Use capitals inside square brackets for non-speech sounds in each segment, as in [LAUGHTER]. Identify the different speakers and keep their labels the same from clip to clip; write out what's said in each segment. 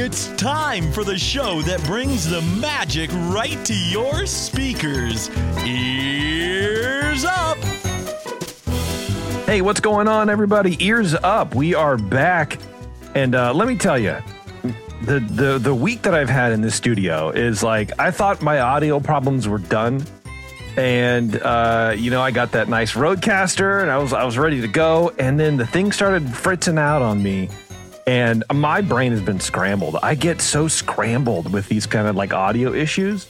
Speaker 1: It's time for the show that brings the magic right to your speakers. Ears up!
Speaker 2: Hey, what's going on, everybody? Ears up. We are back. And uh, let me tell you, the, the, the week that I've had in this studio is like, I thought my audio problems were done. And, uh, you know, I got that nice RodeCaster and I was, I was ready to go. And then the thing started fritzing out on me. And my brain has been scrambled. I get so scrambled with these kind of like audio issues.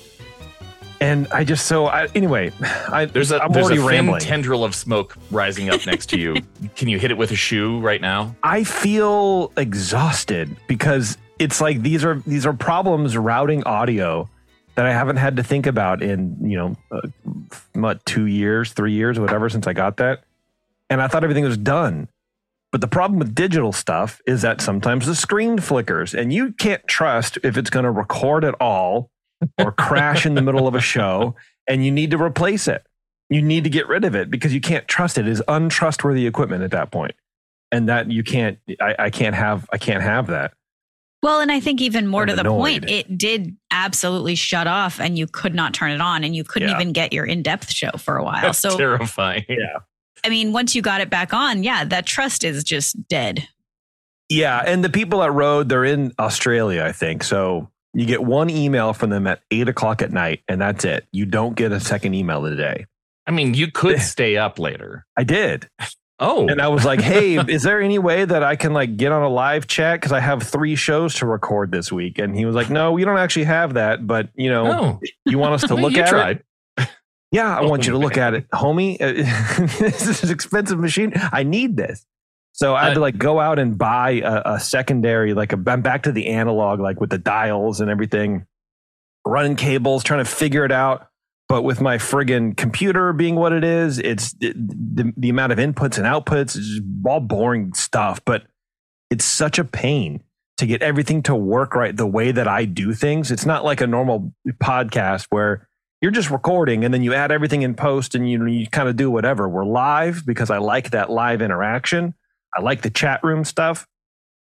Speaker 2: And I just so I, anyway, [SIGHS] I
Speaker 3: There's a
Speaker 2: I'm
Speaker 3: there's a thin
Speaker 2: rambling.
Speaker 3: tendril of smoke rising up next to you. [LAUGHS] Can you hit it with a shoe right now?
Speaker 2: I feel exhausted because it's like these are these are problems routing audio that I haven't had to think about in you know uh, what two years, three years, whatever since I got that, and I thought everything was done. But the problem with digital stuff is that sometimes the screen flickers, and you can't trust if it's going to record at all or crash in the middle of a show, and you need to replace it. You need to get rid of it because you can't trust it. It is untrustworthy equipment at that point and that you can't I, I can't have i can't have that
Speaker 4: Well, and I think even more
Speaker 2: I'm
Speaker 4: to the
Speaker 2: annoyed.
Speaker 4: point, it did absolutely shut off and you could not turn it on and you couldn't
Speaker 2: Yeah.
Speaker 4: even get your in depth show for a while.
Speaker 3: That's
Speaker 4: So,
Speaker 3: terrifying.
Speaker 2: Yeah.
Speaker 4: I mean, once you got it back on, yeah, that trust is just dead.
Speaker 2: yeah and the people at Rode they're in australia i think so you get one email from them at eight o'clock at night and that's it you don't get a second email a day
Speaker 3: I mean, you could [LAUGHS] stay up later.
Speaker 2: i did
Speaker 3: Oh,
Speaker 2: and i was like hey [LAUGHS] is there any way that i can like get on a live chat because i have three shows to record this week and he was like no we don't actually have that but you know
Speaker 3: no.
Speaker 2: you want us to [LAUGHS] look at
Speaker 3: tried.
Speaker 2: it yeah i want you to look at it homie. [LAUGHS] This is an expensive machine. I need this. So i had to
Speaker 3: Uh,
Speaker 2: like go out and buy a, a secondary like a, i'm back to the analog like with the dials and everything running cables trying to figure it out. But with my friggin' computer being what it is it's it, the, the amount of inputs and outputs is just all boring stuff. But it's such a pain to get everything to work right the way that i do things. It's not like a normal podcast where you're just recording and then you add everything in post and you, you kind of do whatever. We're live because I like that live interaction. I like the chat room stuff.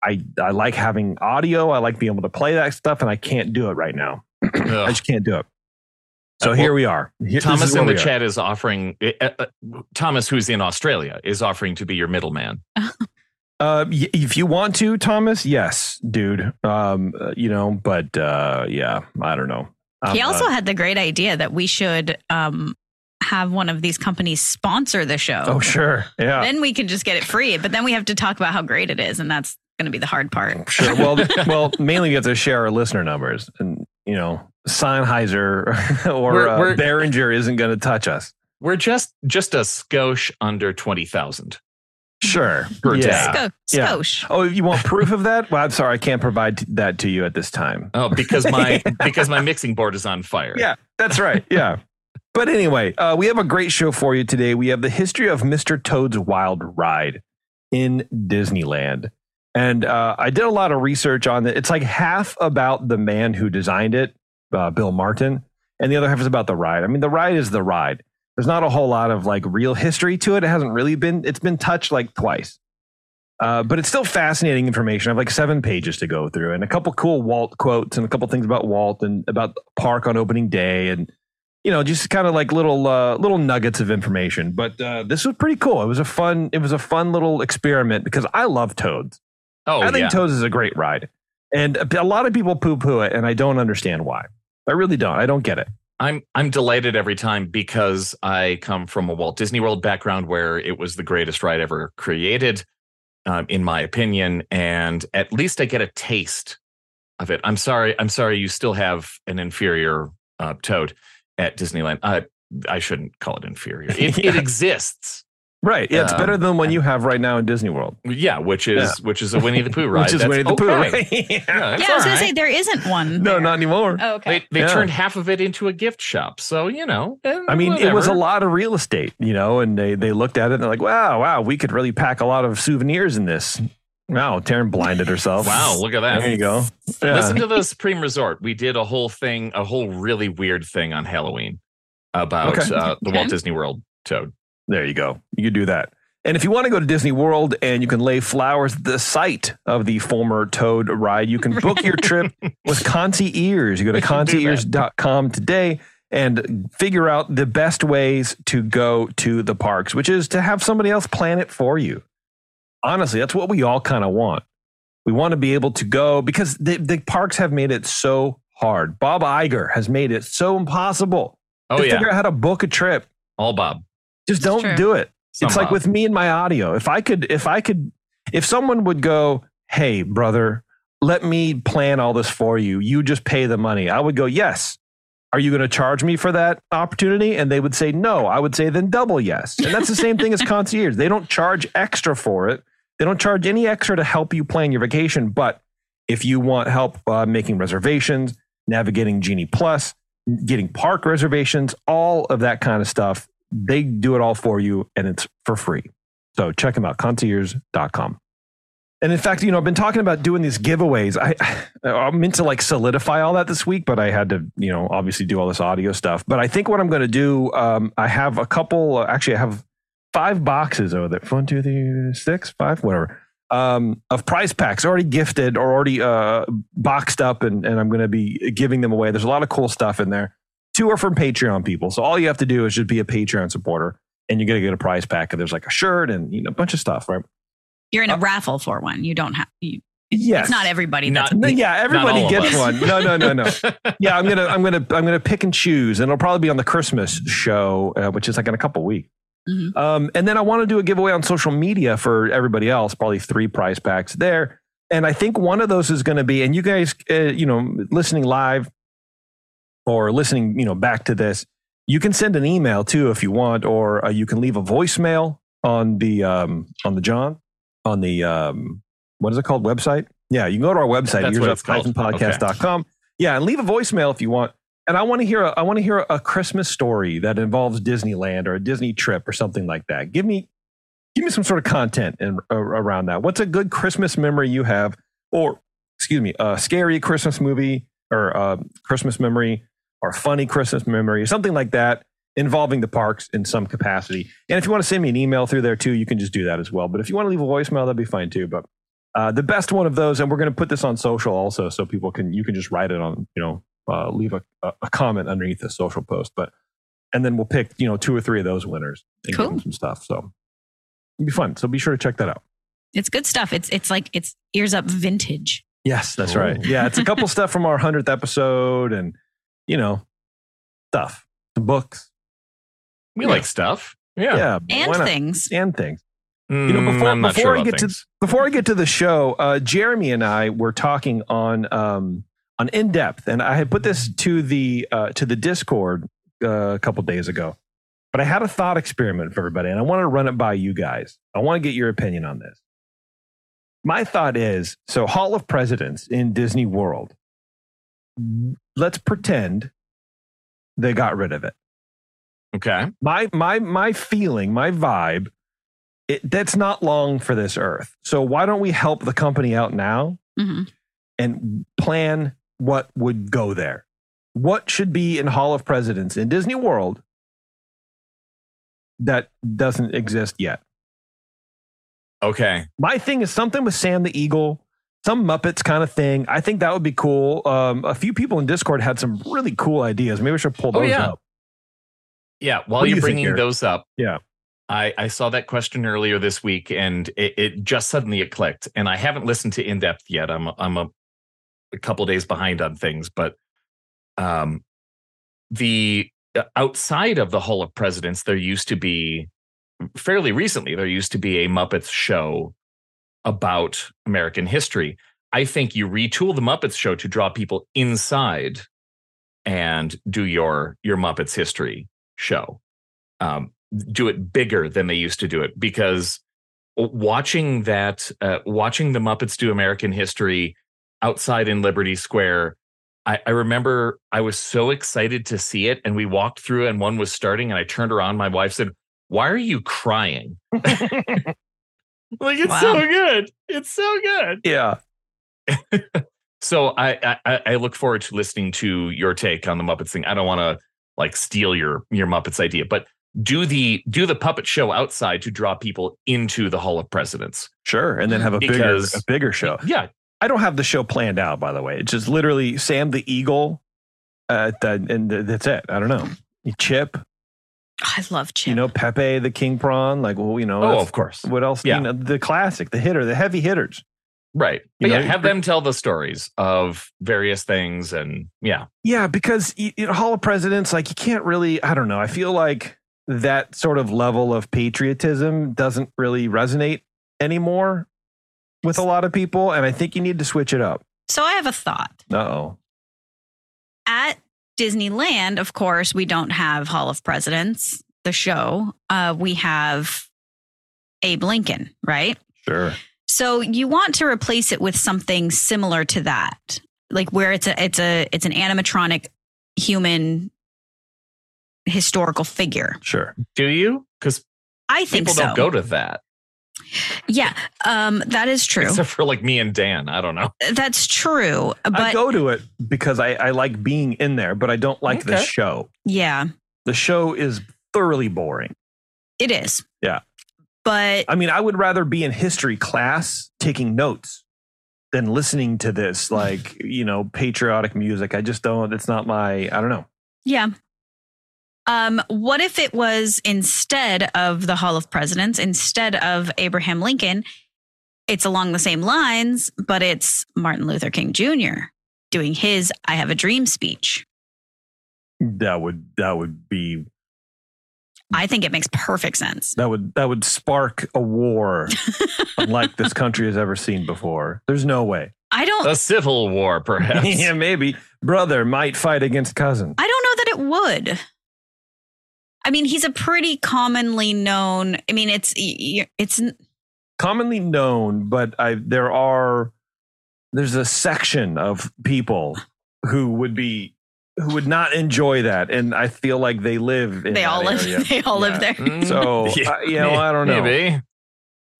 Speaker 2: I, I like having audio. I like being able to play that stuff, and I can't do it right now. I just can't do it. So
Speaker 3: Uh,
Speaker 2: here we are. Here-
Speaker 3: Thomas in the chat is offering. Uh, uh, Thomas, who's in Australia, is offering to be your middleman. [LAUGHS]
Speaker 2: Uh, y- if you want to, Thomas, yes, dude. Um, uh, you know, but uh, yeah, I don't know.
Speaker 4: He
Speaker 2: I'm, uh,
Speaker 4: also had the great idea that we should um, have one of these companies sponsor the show.
Speaker 2: oh sure, yeah.
Speaker 4: Then we can just get it free. But then we have to talk about how great it is. And that's going to be the hard part. [LAUGHS]
Speaker 2: Sure. Well, [LAUGHS] well, mainly we have to share our listener numbers, and you know, Sennheiser [LAUGHS] or
Speaker 3: We're-
Speaker 2: uh,
Speaker 3: we're-
Speaker 2: Behringer isn't going to touch us.
Speaker 3: We're just just a skosh under twenty thousand.
Speaker 2: Sure.
Speaker 3: Per
Speaker 2: yeah.
Speaker 3: day.
Speaker 4: Sco-
Speaker 2: Yeah.
Speaker 4: Skosh.
Speaker 2: Oh, you want proof of that? Well, I'm sorry, I can't provide t- that to you at this time.
Speaker 3: Oh, because my because my mixing board is on fire.
Speaker 2: Yeah, that's right. Yeah. But anyway, uh, we have a great show for you today. We have the history of Mr. Toad's Wild Ride in Disneyland. And uh, I did a lot of research on it. It's like half about the man who designed it, uh, Bill Martin, and the other half is about the ride. I mean, the ride is the ride. There's not a whole lot of like real history to it. It hasn't really been, it's been touched like twice. Uh, but it's still fascinating information. I have like seven pages to go through and a couple cool Walt quotes and a couple things about Walt and about the park on opening day and you know just kind of like little uh, little nuggets of information. But uh, this was pretty cool. It was a fun it was a fun little experiment because I love Toads.
Speaker 3: Oh,
Speaker 2: I think
Speaker 3: yeah.
Speaker 2: Toads is a great ride, and a a lot of people poo poo it, and I don't understand why. I really don't. I don't get it.
Speaker 3: I'm I'm delighted every time because I come from a Walt Disney World background where it was the greatest ride ever created, um, in my opinion, and at least I get a taste of it. I'm sorry, I'm sorry, you still have an inferior uh, Toad at Disneyland. Uh, I shouldn't call it inferior. It, [LAUGHS] it exists,
Speaker 2: Right? Yeah, it's
Speaker 3: Um,
Speaker 2: better than one you have right now in Disney World,
Speaker 3: yeah, which is which is a Winnie the Pooh [LAUGHS] ride.
Speaker 2: which is
Speaker 3: That's
Speaker 2: Winnie the Pooh.
Speaker 3: okay.
Speaker 2: Right? [LAUGHS]
Speaker 3: Yeah,
Speaker 4: Yeah, I was
Speaker 3: all
Speaker 4: going to
Speaker 3: right.
Speaker 4: say there isn't one.
Speaker 2: no,
Speaker 4: there.
Speaker 2: not anymore.
Speaker 4: Oh, okay.
Speaker 3: They they
Speaker 2: Yeah.
Speaker 3: turned half of it into a gift shop, so you know.
Speaker 2: I mean, it was a lot of real estate, you know, and they, they looked at it and they're like, wow, wow, we could really pack a lot of souvenirs in this. Wow, Taryn blinded herself. [LAUGHS]
Speaker 3: Wow, look at that.
Speaker 2: There you go. Yeah.
Speaker 3: Listen to the Supreme Resort. We did a whole thing, a whole really weird thing on Halloween about
Speaker 2: Okay.
Speaker 3: uh, the
Speaker 4: Okay.
Speaker 3: Walt Disney World Toad.
Speaker 2: There you go. You could do that. And if you want to go to Disney World and you can lay flowers at the site of the former Toad ride, you can [LAUGHS] book your trip with Concierge. You go to
Speaker 3: can
Speaker 2: concierge.com today and figure out the best ways to go to the parks, which is to have somebody else plan it for you. Honestly, that's what we all kind of want. We want to be able to go because the, the parks have made it so hard. Bob Iger has made it so impossible
Speaker 3: Oh
Speaker 2: to
Speaker 3: yeah,
Speaker 2: figure out how to book a trip.
Speaker 3: all Bob.
Speaker 2: Just
Speaker 4: It's
Speaker 2: don't
Speaker 4: true.
Speaker 2: do it.
Speaker 3: Some
Speaker 2: it's like with me and my audio. If I could, if I could, if someone would go, "Hey, brother, let me plan all this for you. You just pay the money." I would go, "Yes." Are you going to charge me for that opportunity? And they would say no. I would say then double yes. And that's the same thing as [LAUGHS] concierge. They don't charge extra for it. They don't charge any extra to help you plan your vacation. But if you want help uh, making reservations, navigating Genie Plus, getting park reservations, all of that kind of stuff, they do it all for you and it's for free. So check them out, concierge.com. And in fact, you know, I've been talking about doing these giveaways. I [SIGHS] I meant to like solidify all that this week, but I had to, you know, obviously do all this audio stuff. But I think what I'm going to do, um, I have a couple. Uh, actually, I have five boxes over there. One, two, three, six, five, whatever. Um, of prize packs already gifted or already uh, boxed up, and, and I'm going to be giving them away. There's a lot of cool stuff in there. Two are from Patreon people, so all you have to do is just be a Patreon supporter, and you're going to get a prize pack. And there's like a shirt and you know a bunch of stuff, right?
Speaker 4: You're in a
Speaker 2: Uh,
Speaker 4: raffle for one. You don't have. You,
Speaker 2: Yes,
Speaker 4: It's not everybody.
Speaker 3: Not-
Speaker 4: That's
Speaker 2: No, yeah, everybody
Speaker 3: all
Speaker 2: gets one. No, no, no, no. [LAUGHS] yeah, I'm gonna, I'm gonna, I'm gonna pick and choose, and it'll probably be on the Christmas show, uh, which is like in a couple weeks.
Speaker 4: Mhm.
Speaker 2: Um, and then I want to do a giveaway on social media for everybody else, probably three prize packs there. And I think one of those is going to be, and you guys, uh, you know, listening live or listening, you know, back to this, you can send an email too if you want, or uh, you can leave a voicemail on the um, on the John on the um, what is it called website? Yeah, you can go to our website,
Speaker 3: That's what it's called.
Speaker 2: podcast.com. Yeah, and leave a voicemail if you want. And I want to hear a, I want to hear a, a Christmas story that involves Disneyland or a Disney trip or something like that. Give me give me some sort of content in, a- around that. What's a good Christmas memory you have, or excuse me, a scary Christmas movie or uh, Christmas memory or funny Christmas memory, something like that involving the parks in some capacity. And if you want to send me an email through there too, you can just do that as well. But if you want to leave a voicemail, that'd be fine too. But uh, the best one of those, and we're going to put this on social also, so people can you can just write it on, you know, uh, leave a, a a comment underneath the social post. But and then we'll pick you know two or three of those winners and give
Speaker 4: Cool.
Speaker 2: them some stuff. So it'll be fun. So be sure to check that out.
Speaker 4: it's good stuff. It's it's like it's ears up vintage.
Speaker 2: Yes, that's
Speaker 3: Cool.
Speaker 2: right. Yeah, it's a couple [LAUGHS] stuff from our hundredth episode, and you know, stuff, some books.
Speaker 3: we
Speaker 2: Yeah.
Speaker 3: like stuff. Yeah.
Speaker 2: Yeah,
Speaker 4: And
Speaker 2: not?
Speaker 4: things.
Speaker 2: and things.
Speaker 3: Mm,
Speaker 2: know, before-
Speaker 3: I'm
Speaker 2: before
Speaker 3: sure
Speaker 2: I
Speaker 3: about
Speaker 2: get to- Before I get to the show, uh, Jeremy and I were talking on um, on in depth, and I had put this to the uh, to the Discord uh, a couple days ago. But I had a thought experiment for everybody, and I want to run it by you guys. I want to get your opinion on this. My thought is so Hall of Presidents in Disney World. Let's pretend they got rid of it.
Speaker 3: Okay.
Speaker 2: my my my feeling my vibe it, that's not long for this earth. So why don't we help the company out now
Speaker 4: hmm
Speaker 2: and plan what would go there? What should be in hall of presidents in disney world that doesn't exist yet?
Speaker 3: Okay.
Speaker 2: my thing is something with sam the eagle some muppets kind of thing i think that would be cool um, a few people in discord had some really cool ideas maybe we should pull
Speaker 3: Oh,
Speaker 2: those
Speaker 3: yeah.
Speaker 2: up
Speaker 3: Yeah. While
Speaker 2: What
Speaker 3: you're
Speaker 2: you
Speaker 3: bringing those up,
Speaker 2: Yeah.
Speaker 3: I, I saw that question earlier this week, and it, it just suddenly it clicked. And I haven't listened to in depth yet. I'm I'm a, a couple days behind on things, but um, the uh, outside of the Hall of Presidents, there used to be fairly recently there used to be a Muppets show about American history. I think you retool the Muppets show to draw people inside and do your your Muppets history show. Um, do it bigger than they used to do it because watching that, uh, watching the Muppets do American history outside in Liberty Square. I, I remember I was so excited to see it, and we walked through, and one was starting, and I turned around. My wife said, "Why are you crying?" [LAUGHS] [LAUGHS] like it's so good. It's so good.
Speaker 2: yeah [LAUGHS]
Speaker 3: So I, I I look forward to listening to your take on the Muppets thing. I don't want to like steal your your Muppets idea, but do the do the puppet show outside to draw people into the Hall of Presidents.
Speaker 2: Sure, and then have a
Speaker 3: Because-
Speaker 2: bigger a bigger show.
Speaker 3: Yeah,
Speaker 2: I don't have the show planned out, by the way. It's just literally Sam the Eagle, uh, the, and th- that's it. I don't know. Chip,
Speaker 4: I love Chip.
Speaker 2: you know, Pepe the King Prawn. Like, well, you know,
Speaker 3: oh, of course,
Speaker 2: what else?
Speaker 3: Yeah.
Speaker 2: You know, the classic, the hitter, the heavy hitters.
Speaker 3: right.
Speaker 2: You
Speaker 3: But
Speaker 2: know,
Speaker 3: yeah, have them tell the stories of various things, and yeah,
Speaker 2: Yeah, because you know, Hall of Presidents, like you can't really. I don't know. I feel like that sort of level of patriotism doesn't really resonate anymore with a lot of people, and I think you need to switch it up.
Speaker 4: so I have a thought.
Speaker 2: Uh oh.
Speaker 4: At Disneyland, of course, we don't have Hall of Presidents, the show. Uh, we have Abe Lincoln, right?
Speaker 2: Sure.
Speaker 4: So you want to replace it with something similar to that, like where it's a it's a it's an animatronic human historical figure.
Speaker 2: Sure.
Speaker 3: do you? Because
Speaker 4: I think
Speaker 3: people
Speaker 4: so.
Speaker 3: don't go to that,
Speaker 4: yeah, um, that is true.
Speaker 3: except for like me and Dan. I don't know.
Speaker 4: That's true. But I
Speaker 2: go to it because I, I like being in there, but I don't like the show.
Speaker 4: yeah,
Speaker 2: The show is thoroughly boring.
Speaker 4: it is.
Speaker 2: Yeah.
Speaker 4: But
Speaker 2: I mean, I would rather be in history class taking notes than listening to this, like, [SIGHS] you know, patriotic music. I just don't, it's not my, I don't know.
Speaker 4: Yeah. Um, what if it was instead of the Hall of Presidents, instead of Abraham Lincoln, it's along the same lines, but it's Martin Luther King Jr. doing his I Have a Dream speech.
Speaker 2: That would, that would be,
Speaker 4: I think it makes perfect sense.
Speaker 2: that would, that would spark a war [LAUGHS] unlike this country has ever seen before. There's no way.
Speaker 4: I don't
Speaker 3: A civil war, perhaps. [LAUGHS]
Speaker 2: yeah, maybe brother might fight against cousin.
Speaker 4: I don't know that it would. I mean, he's a pretty commonly known. I mean, it's y- y- it's
Speaker 2: commonly known, but I there are there's a section of people who would be who would not enjoy that, and I feel like they live. In
Speaker 4: they
Speaker 2: that
Speaker 4: all live
Speaker 2: area. [LAUGHS]
Speaker 4: they all live there.
Speaker 3: Mm,
Speaker 2: So [LAUGHS]
Speaker 3: yeah,
Speaker 2: uh, you know, I don't know.
Speaker 3: Maybe.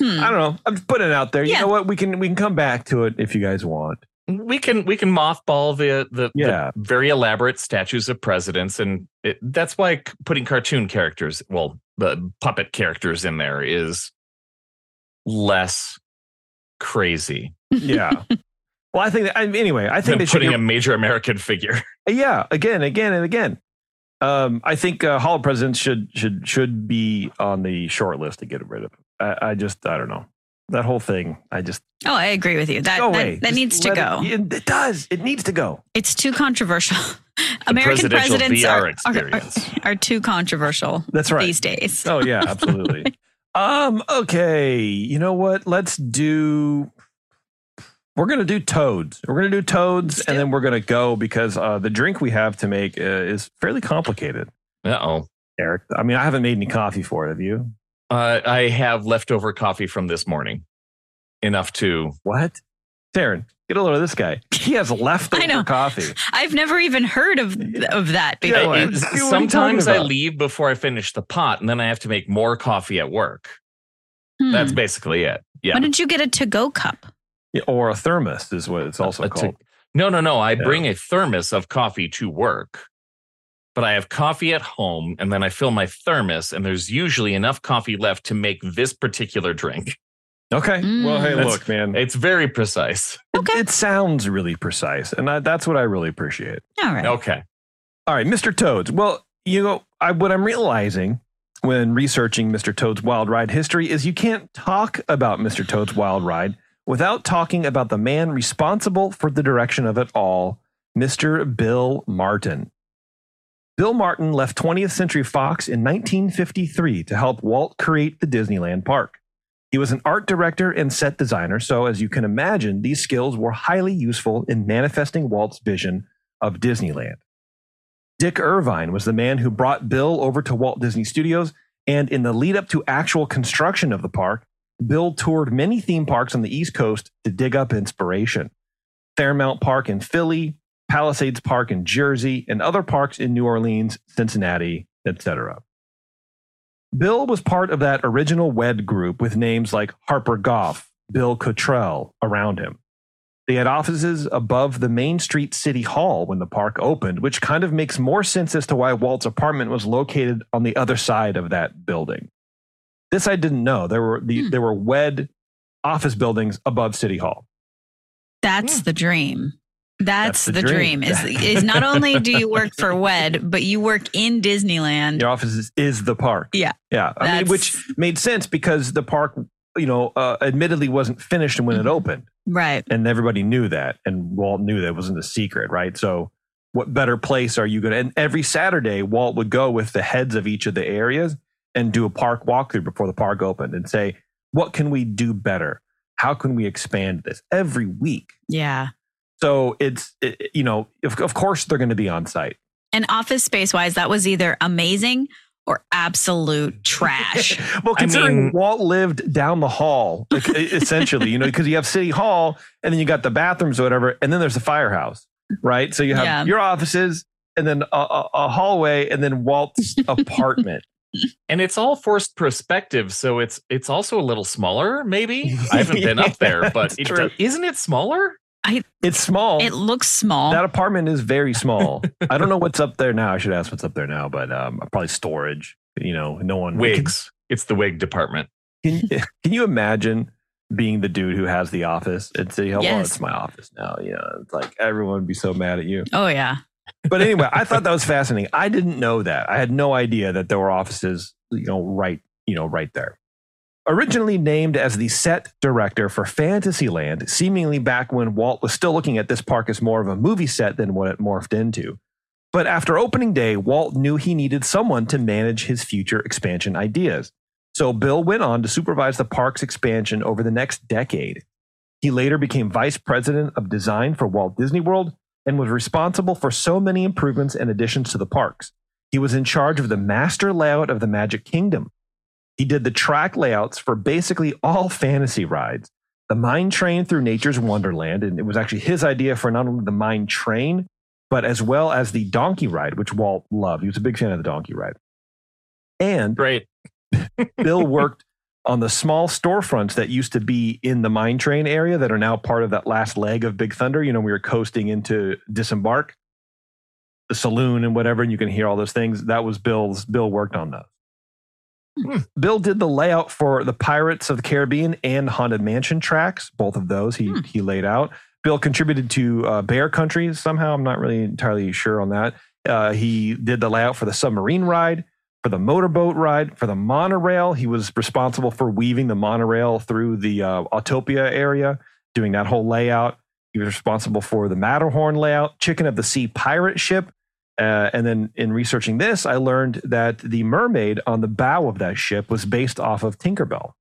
Speaker 4: Hmm.
Speaker 2: I don't know. I'm just putting it out there. You know what? We can we can come back to it if you guys want.
Speaker 3: We can we can mothball the the,
Speaker 2: Yeah.
Speaker 3: the very elaborate statues of presidents and it, that's why putting cartoon characters well the puppet characters in there is less crazy [LAUGHS]
Speaker 2: Yeah. well, I think that, I, anyway. I think
Speaker 3: than
Speaker 2: they should.
Speaker 3: putting
Speaker 2: get-
Speaker 3: a major american figure [LAUGHS]
Speaker 2: yeah, again, again, and again. Um, I think uh, Hall of Presidents should should should be on the short list to get rid of. I, I just I don't know that whole thing. I just
Speaker 4: Oh, I agree with you. That
Speaker 2: go
Speaker 4: that,
Speaker 2: away.
Speaker 4: that
Speaker 2: Just
Speaker 4: needs to go.
Speaker 2: It, it does. It needs to go.
Speaker 4: It's too controversial. American
Speaker 3: presidential
Speaker 4: presidents
Speaker 3: VR
Speaker 4: are, are, are,
Speaker 3: experience.
Speaker 4: are too controversial
Speaker 2: That's right.
Speaker 4: these days.
Speaker 2: Oh yeah, [LAUGHS] absolutely. um. Okay. You know what? Let's do. We're gonna do toads. We're gonna do toads,
Speaker 4: Let's
Speaker 2: and
Speaker 4: do
Speaker 2: then we're gonna go because uh, the drink we have to make uh, is fairly complicated.
Speaker 3: uh-oh
Speaker 2: Eric, I mean, I haven't made any coffee for it. Have you?
Speaker 3: Uh, i have leftover coffee from this morning enough to
Speaker 2: What? Darren, get a load of this guy. He has [LAUGHS] leftover
Speaker 4: I know.
Speaker 2: coffee.
Speaker 4: I've never even heard of of that
Speaker 2: Yeah,
Speaker 4: before.
Speaker 2: what?
Speaker 3: I-
Speaker 2: What are you talking
Speaker 3: sometimes i leave before i finish the pot and then i have to make more coffee at work
Speaker 4: Hmm.
Speaker 3: that's basically it yeah
Speaker 4: Why don't you get a to go cup?
Speaker 2: Yeah, or a thermos is what it's also
Speaker 3: A to-
Speaker 2: called.
Speaker 3: No, no, no. I
Speaker 2: Yeah.
Speaker 3: bring a thermos of coffee to work, but I have coffee at home and then I fill my thermos, and there's usually enough coffee left to make this particular drink.
Speaker 2: Okay. well, hey,
Speaker 3: Mm.
Speaker 2: look, man.
Speaker 3: It's very precise.
Speaker 4: Okay.
Speaker 2: It sounds really precise, and I, that's what I really appreciate.
Speaker 4: All right.
Speaker 3: Okay.
Speaker 2: All right, Mr. Toads. Well, you know, I, what I'm realizing when researching Mr. Toad's Wild Ride history is you can't talk about Mr. Toad's Wild Ride without talking about the man responsible for the direction of it all, Mr. Bill Martin. Bill Martin left 20th Century Fox in 1953 to help Walt create the Disneyland park. He was an art director and set designer, so as you can imagine, these skills were highly useful in manifesting Walt's vision of Disneyland. Dick Irvine was the man who brought Bill over to Walt Disney Studios, and in the lead up to actual construction of the park, Bill toured many theme parks on the East Coast to dig up inspiration. Fairmount Park in Philly, Palisades Park in Jersey, and other parks in New Orleans, Cincinnati, etc. Bill was part of that original WED group with names like Harper Goff, Bill Cottrell around him. They had offices above the Main Street City Hall when the park opened, which kind of makes more sense as to why Walt's apartment was located on the other side of that building. This I didn't know. There were the,
Speaker 4: Hmm.
Speaker 2: there were WED office buildings above City Hall.
Speaker 4: That's the dream. That's,
Speaker 2: That's the
Speaker 4: the,
Speaker 2: dream.
Speaker 4: dream. Is is not only do you work for WED, but you work in Disneyland.
Speaker 2: Your office is, is the park.
Speaker 4: Yeah.
Speaker 2: Yeah. I mean, which made sense because the park, you know, uh, admittedly wasn't finished when it
Speaker 4: Mhm.
Speaker 2: opened.
Speaker 4: Right.
Speaker 2: and everybody knew that and walt knew that wasn't a secret right so what better place are you going to and every saturday walt would go with the heads of each of the areas and do a park walkthrough before the park opened and say what can we do better how can we expand this every week
Speaker 4: Yeah.
Speaker 2: So it's it, you know of, of course they're going to be on site
Speaker 4: And office space wise, that was either amazing or absolute trash. [LAUGHS]
Speaker 2: well
Speaker 3: I
Speaker 2: considering
Speaker 3: mean-
Speaker 2: walt lived down the hall like, essentially you know because you have city hall and then you got the bathrooms or whatever and then there's the firehouse right so you have
Speaker 4: Yeah.
Speaker 2: your offices and then a, a, a hallway and then walt's [LAUGHS] apartment
Speaker 3: and it's all forced perspective, so it's it's also a little smaller. Maybe I haven't been up [LAUGHS] there, but
Speaker 2: is
Speaker 3: isn't it smaller?
Speaker 2: It's small
Speaker 4: it looks small.
Speaker 2: that apartment is very small [LAUGHS] i don't know what's up there now i should ask what's up there now but um probably storage you know no one
Speaker 3: Wigs. It's the wig department.
Speaker 2: can, can, [LAUGHS] can you imagine being the dude who has the office and say oh well it's my office now you know it's like everyone would be so mad at you
Speaker 4: oh yeah.
Speaker 2: but anyway, I [LAUGHS] thought that was fascinating. I didn't know that. I had no idea that there were offices, you know, right, you know, right there. Originally named as the set director for Fantasyland, seemingly back when Walt was still looking at this park as more of a movie set than what it morphed into. But after opening day, Walt knew he needed someone to manage his future expansion ideas. So Bill went on to supervise the park's expansion over the next decade. He later became vice president of design for Walt Disney World and was responsible for so many improvements and additions to the parks. He was in charge of the master layout of the Magic Kingdom. He did the track layouts for basically all fantasy rides. The mine train through Nature's Wonderland, and it was actually his idea for not only the mine train, but as well as the donkey ride, which Walt loved. He was a big fan of the donkey ride. And
Speaker 3: Great. [LAUGHS]
Speaker 2: Bill worked on the small storefronts that used to be in the mine train area that are now part of that last leg of Big Thunder. You know, we were coasting into Disembark, the saloon and whatever, and you can hear all those things. That was Bill's. Bill worked on those.
Speaker 3: Hmm.
Speaker 2: Bill did the layout for the Pirates of the Caribbean and Haunted Mansion tracks. Both of those he
Speaker 4: Hmm.
Speaker 2: he laid out. Bill contributed to uh, Bear Country somehow. I'm not really entirely sure on that. Uh, he did the layout for the submarine ride, for the motorboat ride, for the monorail. He was responsible for weaving the monorail through the uh, Autopia area, doing that whole layout. He was responsible for the Matterhorn layout, Chicken of the Sea pirate ship. Uh, and then in researching this, I learned that the mermaid on the bow of that ship was based off of Tinkerbell,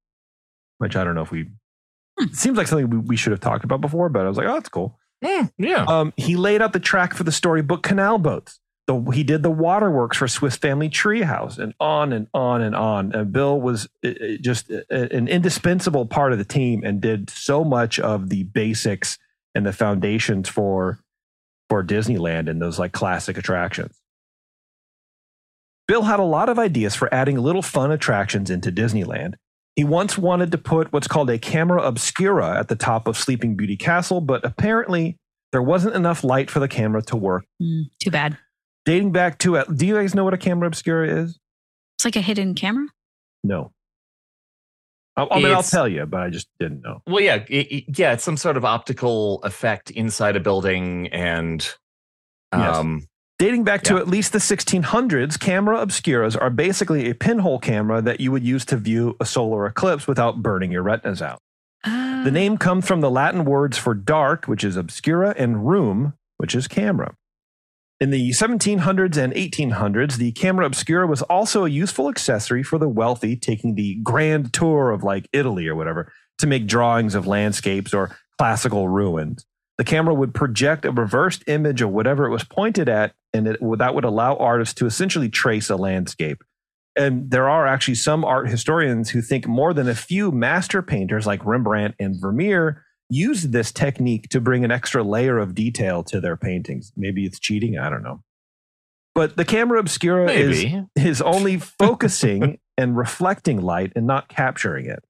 Speaker 2: which I don't know if we. It seems like something we, we should have talked about before, but I was like, oh, that's cool.
Speaker 3: Mm, yeah.
Speaker 2: Um, he laid out the track for the storybook Canal Boats. The, he did the waterworks for Swiss Family Treehouse, and on and on and on. And Bill was uh, uh, just uh, an indispensable part of the team, and did so much of the basics and the foundations for for Disneyland and those like classic attractions. Bill had a lot of ideas for adding little fun attractions into Disneyland. He once wanted to put what's called a camera obscura at the top of Sleeping Beauty Castle, but apparently there wasn't enough light for the camera to work.
Speaker 4: Mm, too bad.
Speaker 2: Dating back to it, do you guys know what a camera obscura is?
Speaker 4: It's like a hidden camera.
Speaker 2: No. I, I mean, I'll tell you, but I just didn't know.
Speaker 3: Well, yeah, it, it- yeah. It's some sort of optical effect inside a building, and
Speaker 2: Yes.
Speaker 3: um,
Speaker 2: Dating back to at least the 1600s, camera obscuras are basically a pinhole camera that you would use to view a solar eclipse without burning your retinas out.
Speaker 4: Uh,
Speaker 2: The name comes from the Latin words for dark, which is obscura, and room, which is camera. In the 1700s and 1800s, the camera obscura was also a useful accessory for the wealthy taking the grand tour of like Italy or whatever to make drawings of landscapes or classical ruins. The camera would project a reversed image of whatever it was pointed at, and it, that would allow artists to essentially trace a landscape. And there are actually some art historians who think more than a few master painters like Rembrandt and Vermeer used this technique to bring an extra layer of detail to their paintings. Maybe it's cheating, I don't know. But the camera obscura is
Speaker 3: maybe
Speaker 2: is only focusing [LAUGHS] and reflecting light and not capturing it.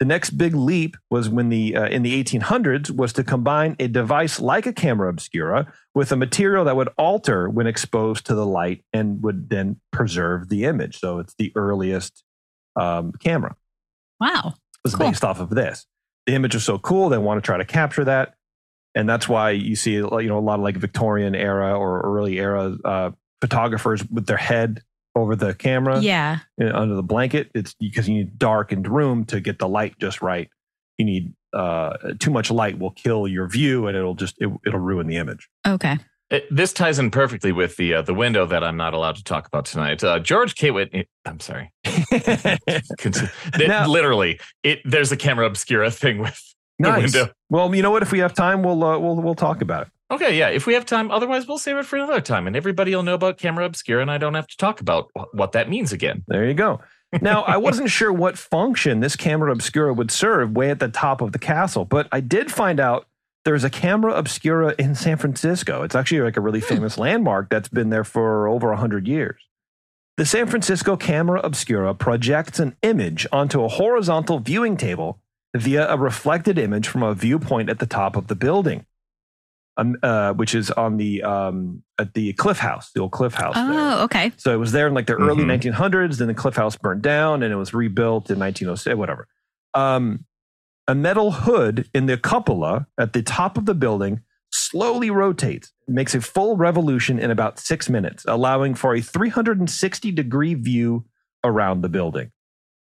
Speaker 2: The next big leap was when the uh, in the 1800s was to combine a device like a camera obscura with a material that would alter when exposed to the light and would then preserve the image. So it's the earliest um, camera
Speaker 4: Wow.
Speaker 2: it was
Speaker 4: Cool.
Speaker 2: based off of this. The image was so cool, they want to try to capture that, and that's why you see you know a lot of like Victorian era or early era uh, photographers with their head over the camera
Speaker 4: Yeah.
Speaker 2: uh, under the blanket. It's because you need darkened room to get the light just right. You need uh, too much light will kill your view, and it'll just it, it'll ruin the image.
Speaker 4: Okay.
Speaker 3: It- this ties in perfectly with the uh, the window that I'm not allowed to talk about tonight. Uh, George K. Whitney. I'm sorry. [LAUGHS]
Speaker 2: Now-
Speaker 3: literally, it there's a camera obscura thing with the window.
Speaker 2: Well, you know what? If we have time, we'll uh, we'll we'll talk about it.
Speaker 3: Okay, yeah. If we have time, otherwise we'll save it for another time, and everybody will know about camera obscura, and I don't have to talk about what that means again.
Speaker 2: There you go. Now, I [LAUGHS] wasn't sure what function this camera obscura would serve way at the top of the castle, but I did find out there's a camera obscura in San Francisco. It's actually like a really famous landmark that's been there for over 100 years. The San Francisco camera obscura projects an image onto a horizontal viewing table via a reflected image from a viewpoint at the top of the building, um, uh, which is on the um, at the Cliff House, the old Cliff House. there.
Speaker 4: Oh, okay.
Speaker 2: So it was there in like the early
Speaker 3: Mhm.
Speaker 2: 1900s. Then the Cliff House burned down, and it was rebuilt in 1906. Whatever. Um, a metal hood in the cupola at the top of the building slowly rotates, makes a full revolution in about six minutes, allowing for a 360 degree view around the building.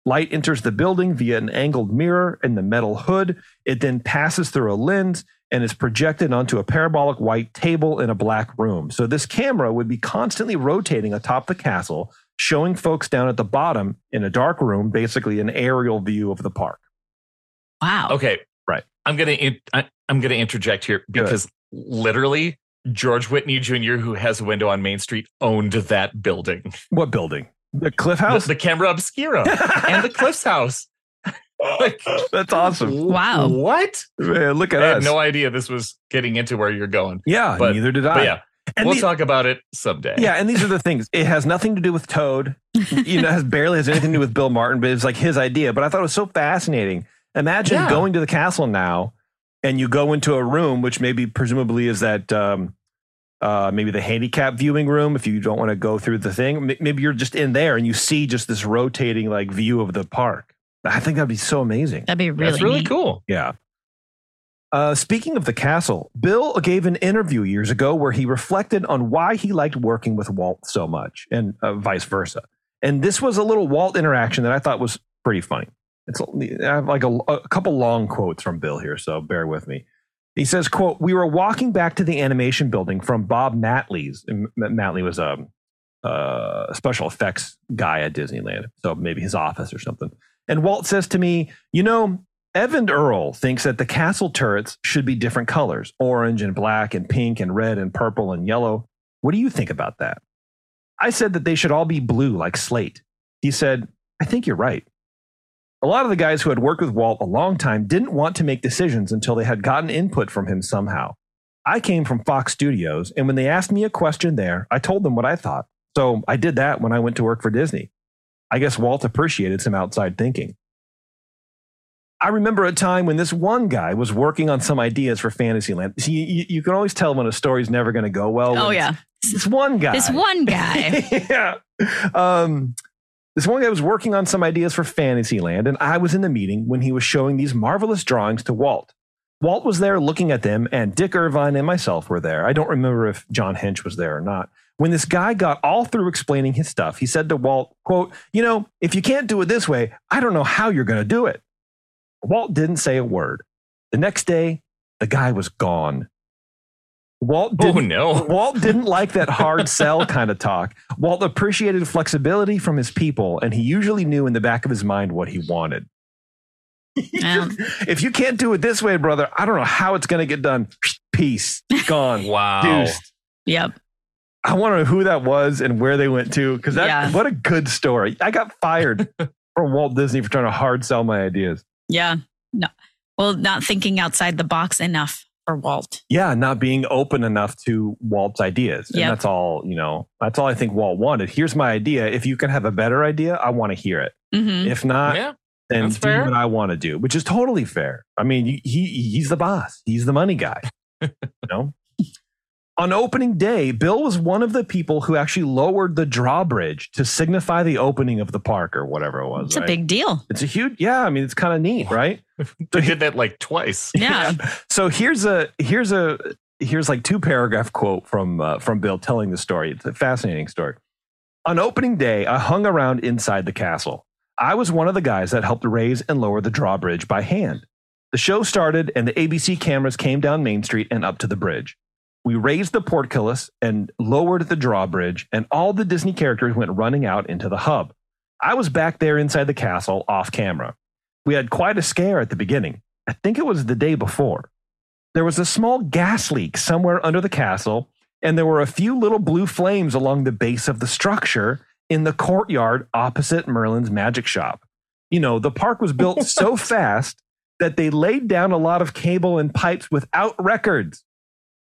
Speaker 2: Light enters the building via an angled mirror in the metal hood. It then passes through a lens and is projected onto a parabolic white table in a black room. So this camera would be constantly rotating atop the castle, showing folks down at the bottom in a dark room, basically an aerial view of the park.
Speaker 4: Wow.
Speaker 3: Okay,
Speaker 2: Right.
Speaker 3: I'm gonna in, I, I'm gonna interject here because literally George Whitney Jr., who has a window on Main Street, owned that building,
Speaker 2: What building? The Cliff House?
Speaker 3: the camera obscura, [LAUGHS] and the Cliffs House. [LAUGHS] Like,
Speaker 2: That's awesome.
Speaker 4: Wow.
Speaker 3: What?
Speaker 2: Man, look at
Speaker 3: I had
Speaker 2: us.
Speaker 3: no idea this was getting into where you're going.
Speaker 2: yeah,
Speaker 3: but-
Speaker 2: neither did I.
Speaker 3: But yeah,
Speaker 2: and
Speaker 3: we'll
Speaker 2: the-
Speaker 3: talk about it someday.
Speaker 2: Yeah, and these are the things. [LAUGHS] It has nothing to do with Toad. You know, has barely has anything to do with Bill Martin, but it's like his idea. But I thought it was so fascinating. Imagine
Speaker 3: Yeah.
Speaker 2: going to the castle now, and you go into a room, which maybe presumably is that um, uh, maybe the handicap viewing room. If you don't want to go through the thing, M- maybe you're just in there and you see just this rotating like view of the park. I think that'd be so amazing.
Speaker 4: That'd be really,
Speaker 3: That's really
Speaker 4: neat.
Speaker 3: cool.
Speaker 2: Yeah. Uh, speaking of the castle, Bill gave an interview years ago where he reflected on why he liked working with Walt so much and uh, vice versa. And this was a little Walt interaction that I thought was pretty funny. It's I have like a, a couple long quotes from Bill here, so bear with me. He says, "quote We were walking back to the animation building from Bob Mattey's. Matley was a, a special effects guy at Disneyland, so maybe his office or something. And Walt says to me, "You know, Eyvind Earle thinks that the castle turrets should be different colors orange and black and pink and red and purple and yellow. What do you think about that? I said that they should all be blue like slate. He said, I think you're right. A lot of the guys who had worked with Walt a long time didn't want to make decisions until they had gotten input from him somehow. I came from Fox Studios, and when they asked me a question there, I told them what I thought. So I did that when I went to work for Disney. I guess Walt appreciated some outside thinking. I remember a time when this one guy was working on some ideas for Fantasyland. See, you, you can always tell when a story's never going to go well.
Speaker 4: Oh, yeah.
Speaker 2: This one guy.
Speaker 4: This one guy. [LAUGHS]
Speaker 2: yeah. Um, this one guy was working on some ideas for Fantasyland, and I was in the meeting when he was showing these marvelous drawings to Walt. Walt was there looking at them, and Dick Irvine and myself were there. I don't remember if John Hench was there or not. When this guy got all through explaining his stuff, he said to Walt, quote, You know, if you can't do it this way, I don't know how you're going to do it. Walt didn't say a word. The next day, the guy was gone. Walt
Speaker 3: Oh
Speaker 2: didn't, oh,
Speaker 3: no. [LAUGHS]
Speaker 2: Walt didn't like that hard sell kind of talk. Walt appreciated flexibility from his people, and he usually knew in the back of his mind what he wanted.
Speaker 4: Um, [LAUGHS]
Speaker 2: if you can't do it this way, brother, I don't know how it's going to get done. Peace. Gone. [LAUGHS]
Speaker 3: Wow.
Speaker 2: Deuced.
Speaker 4: yep.
Speaker 2: I want to know who that was and where they went to because that
Speaker 4: Yeah.
Speaker 2: what a good story. I got fired from Walt Disney for trying to hard sell my ideas.
Speaker 4: Yeah. No. Well, not thinking outside the box enough for Walt.
Speaker 2: Yeah, not being open enough to Walt's ideas. And that's all, you know, that's all I think Walt wanted. Here's my idea. If you can have a better idea, I want to hear it.
Speaker 4: hmm
Speaker 2: If not,
Speaker 3: yeah.
Speaker 2: and
Speaker 3: That's
Speaker 2: do
Speaker 3: fair.
Speaker 2: what I want to do, which is totally fair. I mean, he he's the boss. He's the money guy. [LAUGHS] you know. On opening day, Bill was one of the people who actually lowered the drawbridge to signify the opening of the park or whatever it was.
Speaker 4: It's a big deal.
Speaker 2: It's a huge, yeah. I mean, it's kind of neat, right? [LAUGHS]
Speaker 3: They did that like twice. [LAUGHS]
Speaker 4: Yeah. [LAUGHS]
Speaker 2: So here's a here's a here's like two paragraph quote from uh, from Bill telling the story. It's a fascinating story. On opening day, I hung around inside the castle. I was one of the guys that helped raise and lower the drawbridge by hand. The show started, and the ABC cameras came down Main Street and up to the bridge. We raised the portcullis and lowered the drawbridge, and all the Disney characters went running out into the hub. I was back there inside the castle off camera. We had quite a scare at the beginning. I think it was the day before. There was a small gas leak somewhere under the castle, and there were a few little blue flames along the base of the structure in the courtyard opposite Merlin's magic shop. You know, the park was built so [LAUGHS] fast that they laid down a lot of cable and pipes without records.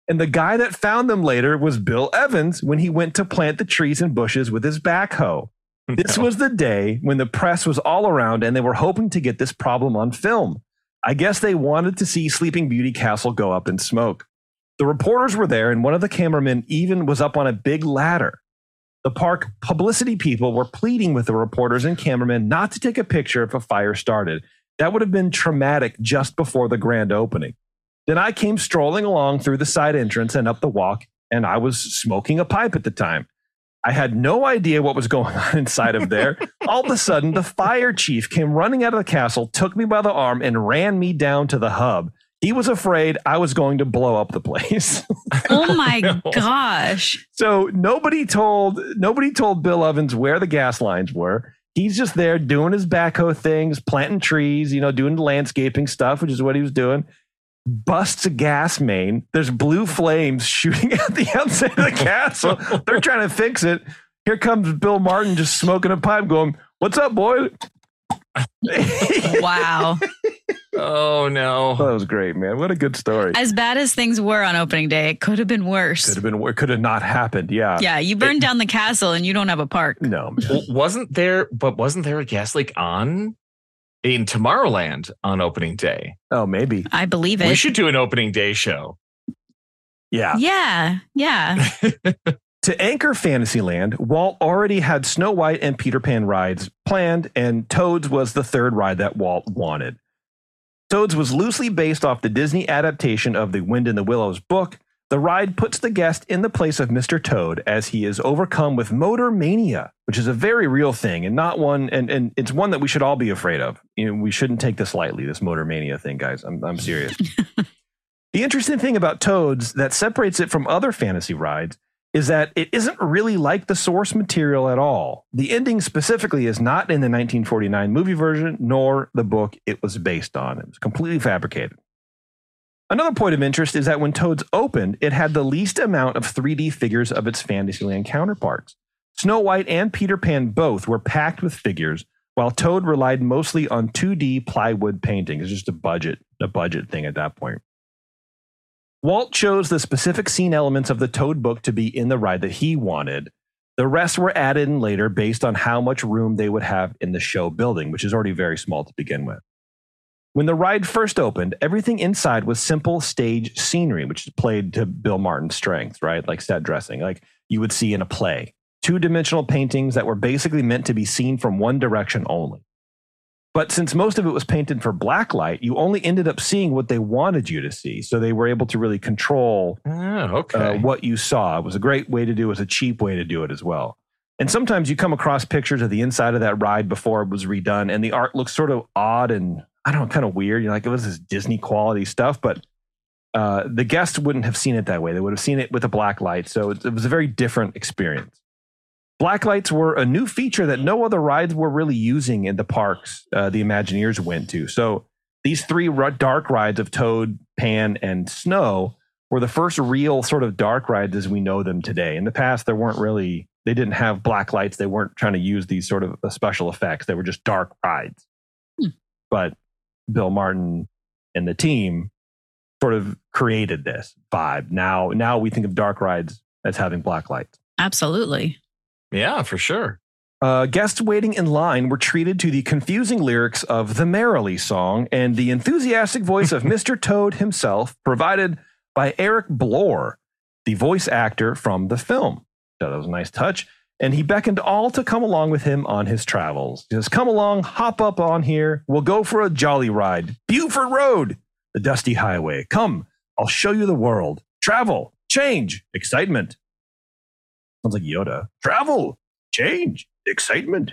Speaker 2: And the guy that found them later was Bill Evans when he went to plant the trees and bushes with his backhoe. This
Speaker 3: No.
Speaker 2: was the day when the press was all around and they were hoping to get this problem on film. I guess they wanted to see Sleeping Beauty Castle go up in smoke. The reporters were there, and one of the cameramen even was up on a big ladder. The park publicity people were pleading with the reporters and cameramen not to take a picture if a fire started. That would have been traumatic just before the grand opening. Then I came strolling along through the side entrance and up the walk, and I was smoking a pipe at the time. I had no idea what was going [LAUGHS] on inside of there. All of a sudden, the fire chief came running out of the castle, took me by the arm, and ran me down to the hub. He was afraid I was going to blow up the place. [LAUGHS]
Speaker 4: Oh my [LAUGHS] gosh.
Speaker 2: so nobody told nobody told Bill Evans where the gas lines were. He's just there doing his backhoe things, planting trees, you know, doing the landscaping stuff, which is what he was doing. Busts a gas main. There's blue flames shooting [LAUGHS] at the outside of the castle. They're trying to fix it. Here comes Bill Martin just smoking a pipe, going, What's up, boy? [LAUGHS]
Speaker 4: Wow.
Speaker 3: Oh no.
Speaker 2: that was great, man. What a good story.
Speaker 4: As bad as things were on opening day, it could have been worse.
Speaker 2: Could have been, it could have not happened. Yeah.
Speaker 4: Yeah, you burned down the castle and you don't have a park.
Speaker 2: No.
Speaker 3: Well, wasn't there but wasn't there a gas leak on in Tomorrowland on opening day?
Speaker 2: Oh, maybe.
Speaker 4: I believe it.
Speaker 3: We should do an opening day show.
Speaker 2: Yeah.
Speaker 4: Yeah, yeah. [LAUGHS]
Speaker 2: To anchor Fantasyland, Walt already had Snow White and Peter Pan rides planned, and Toads was the third ride that Walt wanted. Toads was loosely based off the Disney adaptation of the Wind in the Willows book. The ride puts the guest in the place of Mr. Toad as he is overcome with motor mania, which is a very real thing and not one, and, and it's one that we should all be afraid of. You know, we shouldn't take this lightly, this motor mania thing, guys. I'm, I'm serious. [LAUGHS] the interesting thing about Toads that separates it from other fantasy rides is that it isn't really like the source material at all. The ending specifically is not in the 1949 movie version, nor the book it was based on. It was completely fabricated. Another point of interest is that when Toads opened, it had the least amount of 3D figures of its Fantasyland counterparts. Snow White and Peter Pan both were packed with figures, while Toad relied mostly on 2D plywood painting. It's just a budget, a budget thing at that point. Walt chose the specific scene elements of the Toad book to be in the ride that he wanted. The rest were added in later based on how much room they would have in the show building, which is already very small to begin with. When the ride first opened, everything inside was simple stage scenery, which played to Bill Martin's strengths, right? Like set dressing, like you would see in a play. Two dimensional paintings that were basically meant to be seen from one direction only. But since most of it was painted for blacklight, you only ended up seeing what they wanted you to see. So they were able to really control
Speaker 3: Oh, okay.
Speaker 2: uh, what you saw. It was a great way to do it. It was a cheap way to do it as well. And sometimes you come across pictures of the inside of that ride before it was redone, and the art looks sort of odd and I don't know, kind of weird. You know, like it was this Disney quality stuff, but uh, the guests wouldn't have seen it that way. They would have seen it with a black light. So it, it was a very different experience. Black lights were a new feature that no other rides were really using in the parks uh, the Imagineers went to. So these three dark rides of Toad, Pan, and Snow were the first real sort of dark rides as we know them today. In the past, there weren't really, they didn't have black lights. They weren't trying to use these sort of uh, special effects. They were just dark rides.
Speaker 4: Hmm.
Speaker 2: But Bill Martin and the team sort of created this vibe. Now, now we think of dark rides as having black lights.
Speaker 4: Absolutely.
Speaker 3: yeah, for sure.
Speaker 2: Uh, guests waiting in line were treated to the confusing lyrics of the Merrily song and the enthusiastic voice of [LAUGHS] Mr. Toad himself, provided by Eric Blore, the voice actor from the film. So that was a nice touch. And he beckoned all to come along with him on his travels. He says, Come along, hop up on here. We'll go for a jolly ride. Buford Road, the dusty highway. Come, I'll show you the world. Travel, change, excitement. Sounds like Yoda. Travel, change, excitement.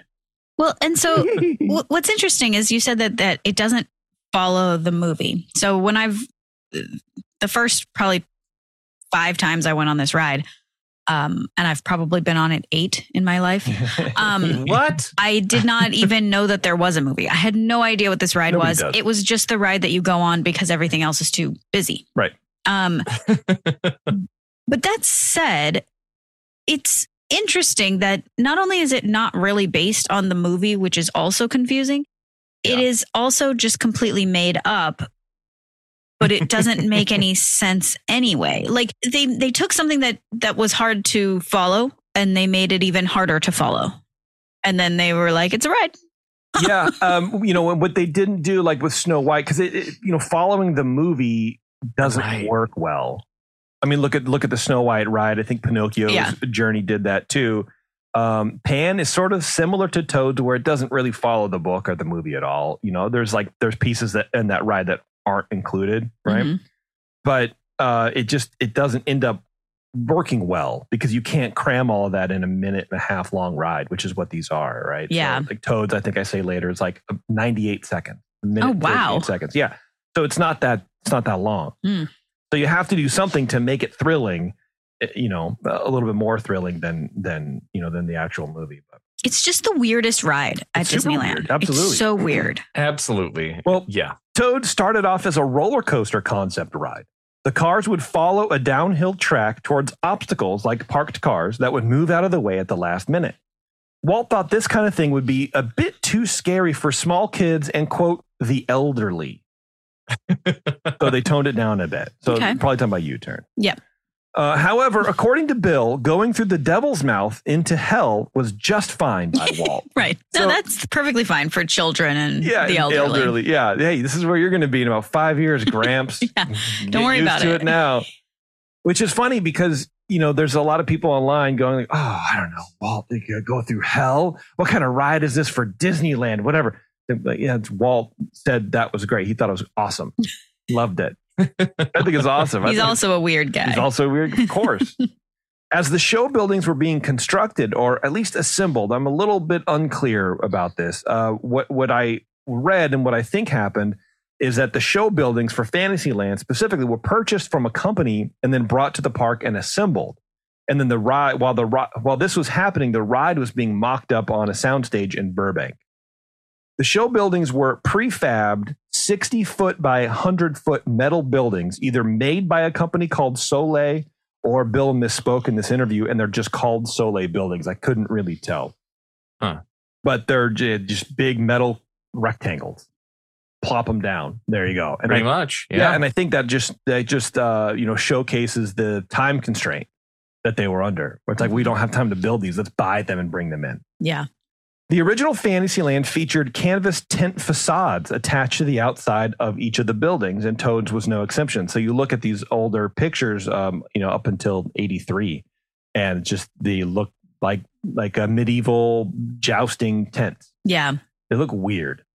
Speaker 4: Well, and so [LAUGHS] what's interesting is you said that that it doesn't follow the movie. So when I've the first probably five times I went on this ride, um, and I've probably been on it eight in my life. [LAUGHS] Um,
Speaker 3: What?
Speaker 4: I did not even know that there was a movie. I had no idea what this ride
Speaker 2: Nobody
Speaker 4: was.
Speaker 2: does.
Speaker 4: It was just the ride that you go on because everything else is too busy.
Speaker 2: Right.
Speaker 4: Um, [LAUGHS] but that said, it's interesting that not only is it not really based on the movie, which is also confusing, it
Speaker 2: Yeah.
Speaker 4: is also just completely made up. But it doesn't [LAUGHS] make any sense anyway. Like they they took something that that was hard to follow and they made it even harder to follow. And then they were like, "It's a ride."
Speaker 2: yeah, [LAUGHS] um, you know what they didn't do, like with Snow White, because it, it, you know, following the movie doesn't
Speaker 3: Right.
Speaker 2: work well. I mean, look at look at the Snow White ride. I think Pinocchio's
Speaker 4: Yeah.
Speaker 2: journey did that too. Um, Pan is sort of similar to Toad, to where it doesn't really follow the book or the movie at all. You know, there's like there's pieces that in that ride that aren't included, right?
Speaker 4: Mhm.
Speaker 2: But uh, it just it doesn't end up working well because you can't cram all of that in a minute and a half long ride, which is what these are, right?
Speaker 4: Yeah.
Speaker 2: So, like Toads, I think I say later, it's like 98 seconds. A minute,
Speaker 4: Oh, wow.
Speaker 2: Seconds. Yeah. So it's not that it's not that long.
Speaker 4: Hmm.
Speaker 2: So you have to do something to make it thrilling, eh, you know, a little bit more thrilling than than you know than the actual movie. But
Speaker 4: It's just the weirdest ride at
Speaker 2: It's
Speaker 4: Disneyland.
Speaker 2: weird. Absolutely.
Speaker 4: It's so weird.
Speaker 3: Absolutely.
Speaker 2: Well-
Speaker 3: yeah.
Speaker 2: Toad started off as a roller coaster concept ride. The cars would follow a downhill track towards obstacles like parked cars that would move out of the way at the last minute. Walt thought this kind of thing would be a bit too scary for small kids and, quote, the elderly. [LAUGHS] so they toned it down a bit. So
Speaker 4: Okay.
Speaker 2: probably talking about U turn.
Speaker 4: Yep.
Speaker 2: Uh, however, according to Bill, going through the devil's mouth into hell was just fine by [LAUGHS] Walt.
Speaker 4: Right. No,
Speaker 2: So-
Speaker 4: that's perfectly fine for children and
Speaker 2: Yeah,
Speaker 4: the elderly.
Speaker 2: Yeah. Hey, this is where you're going to be in about five years, [LAUGHS] Gramps.
Speaker 4: Yeah,
Speaker 2: Get
Speaker 4: don't worry about it.
Speaker 2: it now. Which is funny because you know there's a lot of people online going like, "Oh, I don't know, Walt, they go through hell. What kind of ride is this for Disneyland? Whatever." Yeah, Walt said that was great. He thought it was awesome. Loved it. I think it's awesome.
Speaker 4: He's also a weird guy.
Speaker 2: He's also weird, of course. [LAUGHS] As the show buildings were being constructed or at least assembled, I'm a little bit unclear about this. Uh, what what I read and what I think happened is that the show buildings for Fantasyland specifically were purchased from a company and then brought to the park and assembled. And then the ride, while the while this was happening, the ride was being mocked up on a soundstage in Burbank. The show buildings were prefabbed 60 foot by 100 foot metal buildings, either made by a company called Soleil or Bill misspoke in this interview, and they're just called Soleil buildings. I couldn't really tell.
Speaker 3: Huh.
Speaker 2: But they're just big metal rectangles. Plop them down. There you go. And
Speaker 3: Pretty
Speaker 2: I,
Speaker 3: much.
Speaker 2: yeah.
Speaker 3: Yeah.
Speaker 2: and I think that just that just uh, you know showcases the time constraint that they were under. Where it's like we don't have time to build these. Let's buy them and bring them in.
Speaker 4: yeah.
Speaker 2: The original Fantasyland featured canvas tent facades attached to the outside of each of the buildings, and Toads was no exception. So you look at these older pictures, um, you know, up until '83, and just they look like like a medieval jousting tent.
Speaker 4: Yeah.
Speaker 2: They look weird,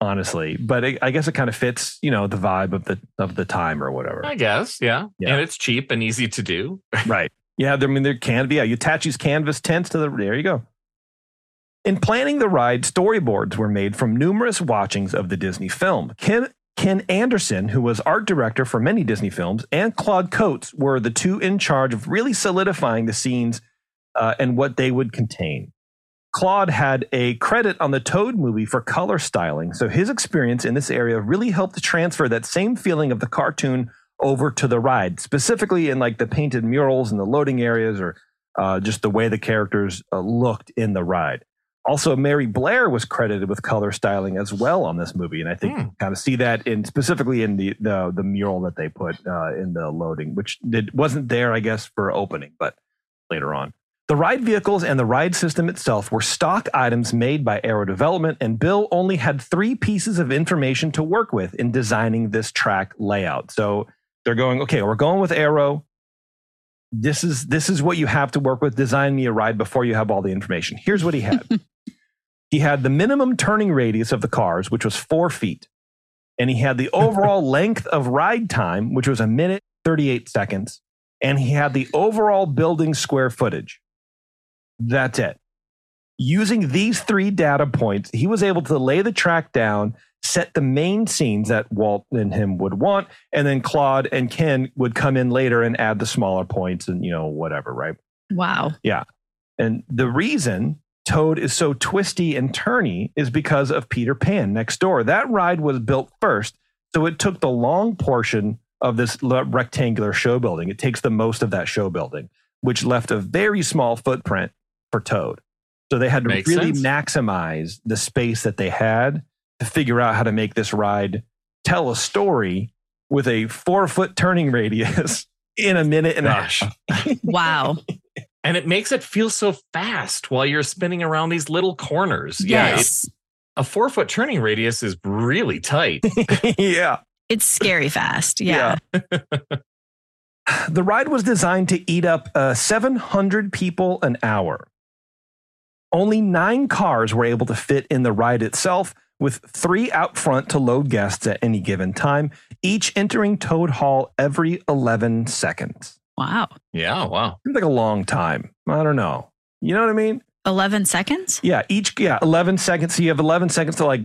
Speaker 2: honestly, but it, I guess it kind of fits, you know, the vibe of the of the time or whatever.
Speaker 3: I guess. Yeah.
Speaker 2: Yeah.
Speaker 3: And it's cheap and easy to do. [LAUGHS]
Speaker 2: Right. Yeah, I mean, there can be. Yeah, you attach these canvas tents to the. There you go. In planning the ride, storyboards were made from numerous watchings of the Disney film. Ken, Anderson, who was art director for many Disney films, and Claude Coats were the two in charge of really solidifying the scenes uh, and what they would contain. Claude had a credit on the Toad movie for color styling, so his experience in this area really helped to transfer that same feeling of the cartoon over to the ride, specifically in like the painted murals and the loading areas, or uh, just the way the characters uh, looked in the ride. Also, Mary Blair was credited with color styling as well on this movie, and I think you kind of see that in specifically in the the, the mural that they put uh, in the loading, which did, wasn't there, I guess, for opening, but later on. The ride vehicles and the ride system itself were stock items made by Arrow Development, and Bill only had three pieces of information to work with in designing this track layout. So they're going, okay, we're going with Arrow. This is this is what you have to work with. Design me a ride before you have all the information. Here's what he had. [LAUGHS] he had the minimum turning radius of the cars, which was four feet, and he had the [LAUGHS] overall length of ride time, which was a minute 38 seconds, and he had the overall building square footage. That's it. Using these three data points, he was able to lay the track down, set the main scenes that Walt and him would want, and then Claude and Ken would come in later and add the smaller points and, you know, whatever, right?
Speaker 4: Wow. Yeah.
Speaker 2: And the reason Toad is so twisty and turny is because of Peter Pan next door. That ride was built first, so it took the long portion of this rectangular show building. It takes the most of that show building, which left a very small footprint for Toad. So they had to
Speaker 3: Makes
Speaker 2: really
Speaker 3: sense.
Speaker 2: maximize the space that they had to figure out how to make this ride tell a story with a four foot turning radius [LAUGHS] in a minute and a half. [LAUGHS]
Speaker 4: Wow.
Speaker 3: And it makes it feel so fast while you're spinning around these little corners. Yeah. it-
Speaker 4: yes.
Speaker 3: a four foot turning radius is really tight. [LAUGHS]
Speaker 2: yeah.
Speaker 4: It's scary fast. Yeah.
Speaker 2: The ride was designed to eat up uh, 700 people an hour. Only nine cars were able to fit in the ride itself, with three out front to load guests at any given time, each entering Toad Hall every 11 seconds.
Speaker 4: Wow.
Speaker 3: yeah. Wow.
Speaker 2: Seems like a long time. I don't know. You know what I mean?
Speaker 4: 11 seconds?
Speaker 2: Yeah, each yeah, 11 seconds. So you have 11 seconds to like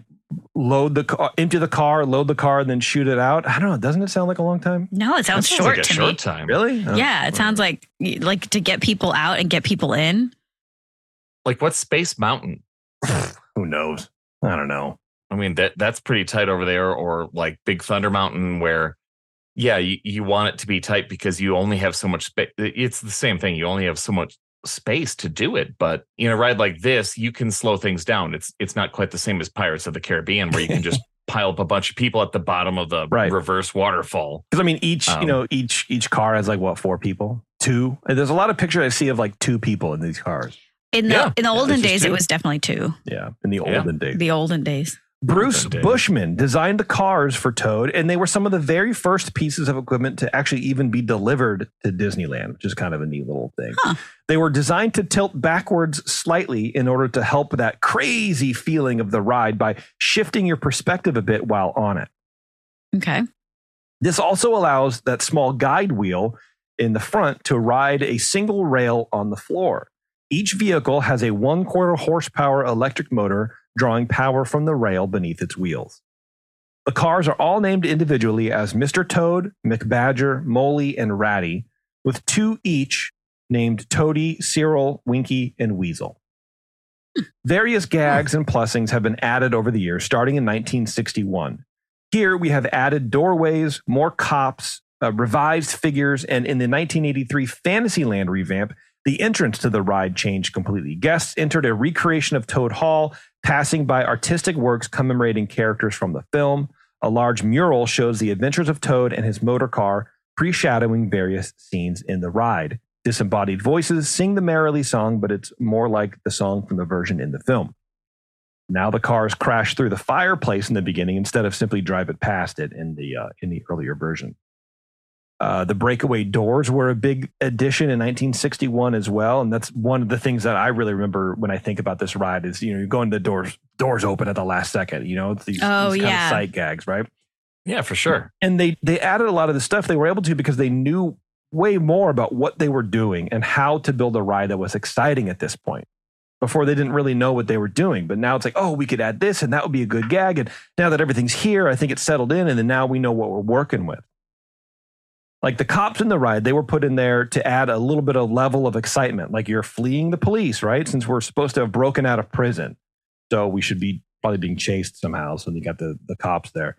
Speaker 2: load the car, empty the car, load the car, and then shoot it out. I don't know. Doesn't it sound like a long time?
Speaker 4: No, it sounds
Speaker 3: That
Speaker 4: short
Speaker 3: like a
Speaker 4: to
Speaker 3: short
Speaker 4: me.
Speaker 3: time.
Speaker 2: Really? Oh.
Speaker 4: Yeah, it sounds like like to get people out and get people in.
Speaker 3: Like what's Space Mountain? [LAUGHS]
Speaker 2: Who knows? I don't know.
Speaker 3: I mean, that that's pretty tight over there, or like Big Thunder Mountain, where yeah, you, you want it to be tight because you only have so much space. It's the same thing. You only have so much space to do it. But in a ride like this, you can slow things down. It's it's not quite the same as Pirates of the Caribbean, where you can just [LAUGHS] pile up a bunch of people at the bottom of the
Speaker 2: Right.
Speaker 3: reverse waterfall.
Speaker 2: Because I mean, each you
Speaker 3: Um,
Speaker 2: know, each each car has like what four people, two. And there's a lot of pictures I see of like two people in these cars.
Speaker 4: In the
Speaker 3: Yeah,
Speaker 4: in the olden
Speaker 3: it's just
Speaker 4: days, it was definitely two.
Speaker 2: Yeah, in the
Speaker 3: Yeah.
Speaker 2: olden days.
Speaker 4: The olden days.
Speaker 2: Bruce Bushman designed the cars for Toad, and they were some of the very first pieces of equipment to actually even be delivered to Disneyland, which is kind of a neat little thing.
Speaker 4: Huh.
Speaker 2: They were designed to tilt backwards slightly in order to help that crazy feeling of the ride by shifting your perspective a bit while on it.
Speaker 4: Okay.
Speaker 2: This also allows that small guide wheel in the front to ride a single rail on the floor. Each vehicle has a one quarter horsepower electric motor drawing power from the rail beneath its wheels. The cars are all named individually as Mr. Toad, McBadger, Moley, and Ratty, with two each named Toady, Cyril, Winky, and Weasel. Various gags and plussings have been added over the years, starting in 1961. Here we have added doorways, more cops, uh, revised figures, and in the 1983 Fantasyland revamp, the entrance to the ride changed completely. Guests entered a recreation of Toad Hall, passing by artistic works commemorating characters from the film. A large mural shows the adventures of Toad and his motor car, pre-shadowing various scenes in the ride. Disembodied voices sing the Merrily song, but it's more like the song from the version in the film. Now the cars crash through the fireplace in the beginning instead of simply drive it past it in the uh, in the earlier version. Uh, the breakaway doors were a big addition in 1961 as well, and that's one of the things that I really remember when I think about this ride. Is you know you go into the doors, doors open at the last second. You know it's these,
Speaker 4: Oh,
Speaker 2: these kind
Speaker 4: yeah.
Speaker 2: of sight gags, right?
Speaker 3: Yeah, for sure.
Speaker 2: and they they added a lot of the stuff they were able to because they knew way more about what they were doing and how to build a ride that was exciting at this point before they didn't really know what they were doing but now it's like oh we could add this and that would be a good gag and now that everything's here i think it's settled in and then now we know what we're working with like the cops in the ride they were put in there to add a little bit of level of excitement. Like you're fleeing the police right? Since we're supposed to have broken out of prison. So we should be probably being chased somehow. So you got the the cops there.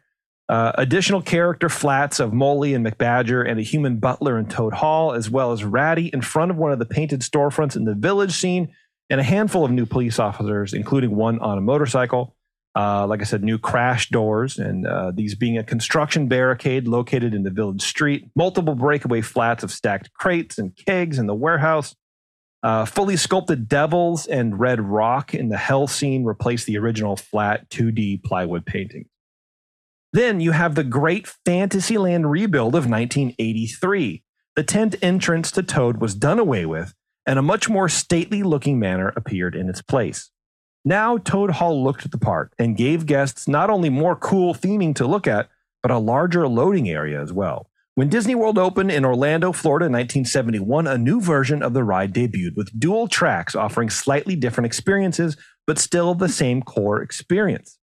Speaker 2: Uh, additional character flats of Molly and McBadger and a human butler in Toad Hall, as well as Ratty in front of one of the painted storefronts in the village scene, and a handful of new police officers, including one on a motorcycle. Uh, like I said, new crash doors, and uh, these being a construction barricade located in the village street, multiple breakaway flats of stacked crates and kegs in the warehouse. Uh, fully sculpted devils and red rock in the hell scene replace the original flat 2D plywood painting. Then you have the great Fantasyland rebuild of 1983. The tent entrance to Toad was done away with, and a much more stately looking manor appeared in its place. Now, Toad Hall looked at the part and gave guests not only more cool theming to look at, but a larger loading area as well. When Disney World opened in Orlando, Florida in 1971, a new version of the ride debuted with dual tracks offering slightly different experiences, but still the same core experience.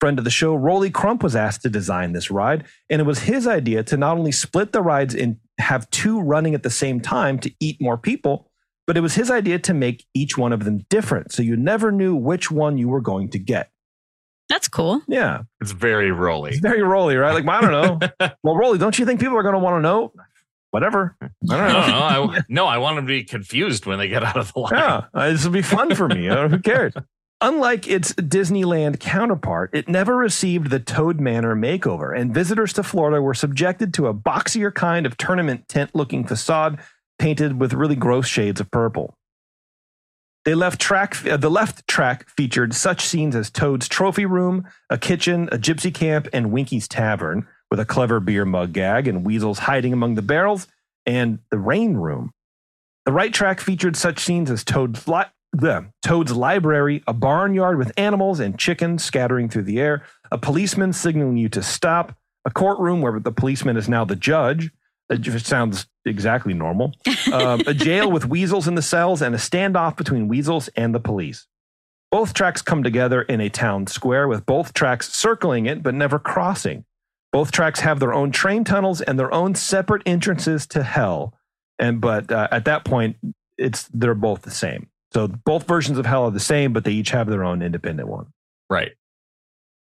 Speaker 2: Friend of the show, Rolly Crump, was asked to design this ride, and it was his idea to not only split the rides and have two running at the same time to eat more people, but it was his idea to make each one of them different so you never knew which one you were going to get.
Speaker 4: That's cool.
Speaker 2: Yeah,
Speaker 3: It's very roly.
Speaker 2: it's very roly, right? Like, I don't know. [LAUGHS] well, roly, don't you think people are going to want to know? Whatever. I don't
Speaker 3: I
Speaker 2: know.
Speaker 3: don't know. I, [LAUGHS] no, I want them to be confused when they get out of the line.
Speaker 2: Yeah, uh, this will be fun for me. Who cares? Unlike its Disneyland counterpart, it never received the Toad Manor makeover, and visitors to Florida were subjected to a boxier kind of tournament tent looking facade painted with really gross shades of purple. They left track, uh, the left track featured such scenes as Toad's trophy room, a kitchen, a gypsy camp, and Winky's tavern, with a clever beer mug gag and weasels hiding among the barrels, and the rain room. The right track featured such scenes as Toad's, li- the, Toad's library, a barnyard with animals and chickens scattering through the air, a policeman signaling you to stop, a courtroom where the policeman is now the judge. It sounds exactly normal. Um, a jail with weasels in the cells, and a standoff between weasels and the police. Both tracks come together in a town square with both tracks circling it but never crossing. Both tracks have their own train tunnels and their own separate entrances to hell. And but uh, at that point, it's they're both the same. So both versions of hell are the same, but they each have their own independent one.
Speaker 3: Right.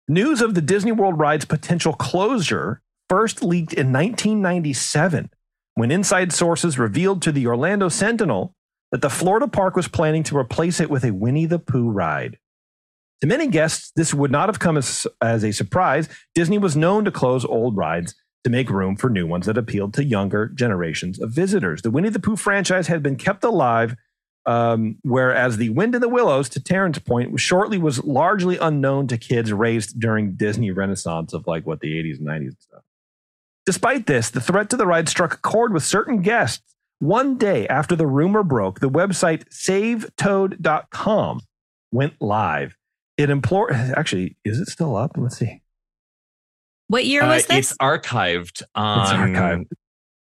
Speaker 2: News of the Disney World ride's potential closure first leaked in 1997 when inside sources revealed to the Orlando Sentinel that the Florida park was planning to replace it with a Winnie the Pooh ride. To many guests, this would not have come as, as a surprise. Disney was known to close old rides to make room for new ones that appealed to younger generations of visitors. The Winnie the Pooh franchise had been kept alive um, whereas the Wind in the Willows, to Terrence's point, shortly was largely unknown to kids raised during Disney Renaissance of like what the 80s and 90s and stuff. Despite this, the threat to the ride struck a chord with certain guests. One day after the rumor broke, the website savetoad.com went live. It implored, actually, is it still up? Let's see.
Speaker 4: What year
Speaker 3: Uh,
Speaker 4: was this?
Speaker 3: It's archived on it's
Speaker 2: archived.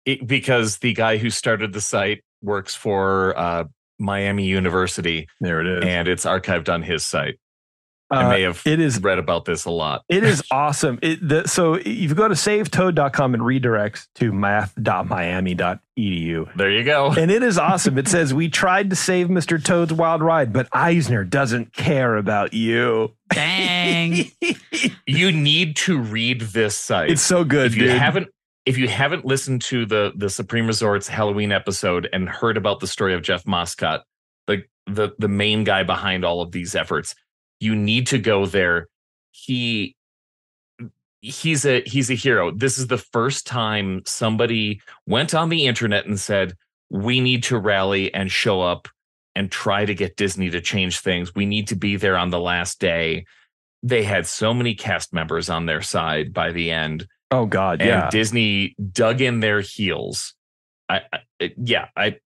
Speaker 3: It, because the guy who started the site works for uh, Miami University,
Speaker 2: There it is.
Speaker 3: and it's archived on his site.
Speaker 2: Uh,
Speaker 3: I may have
Speaker 2: it is
Speaker 3: read about this a lot.
Speaker 2: It is [LAUGHS] awesome. It, the, so if you go to savetoad.com and redirects to math.miami.edu.
Speaker 3: There you go.
Speaker 2: And it is [LAUGHS] awesome. It says, We tried to save Mr. Toad's Wild Ride, but Eisner doesn't care about you.
Speaker 4: Dang. [LAUGHS]
Speaker 3: You need to read this site.
Speaker 2: it's so good,
Speaker 3: if you
Speaker 2: dude.
Speaker 3: haven't if you haven't listened to the the Supreme Resorts Halloween episode and heard about the story of Jeff Moscott, the the the main guy behind all of these efforts, you need to go there. He he's a he's a hero. This is the first time somebody went on the internet and said, "We need to rally and show up and try to get Disney to change things. We need to be there on the last day." They had so many cast members on their side by the end
Speaker 2: oh, God.
Speaker 3: and
Speaker 2: Yeah.
Speaker 3: Disney dug in their heels. I, I yeah, I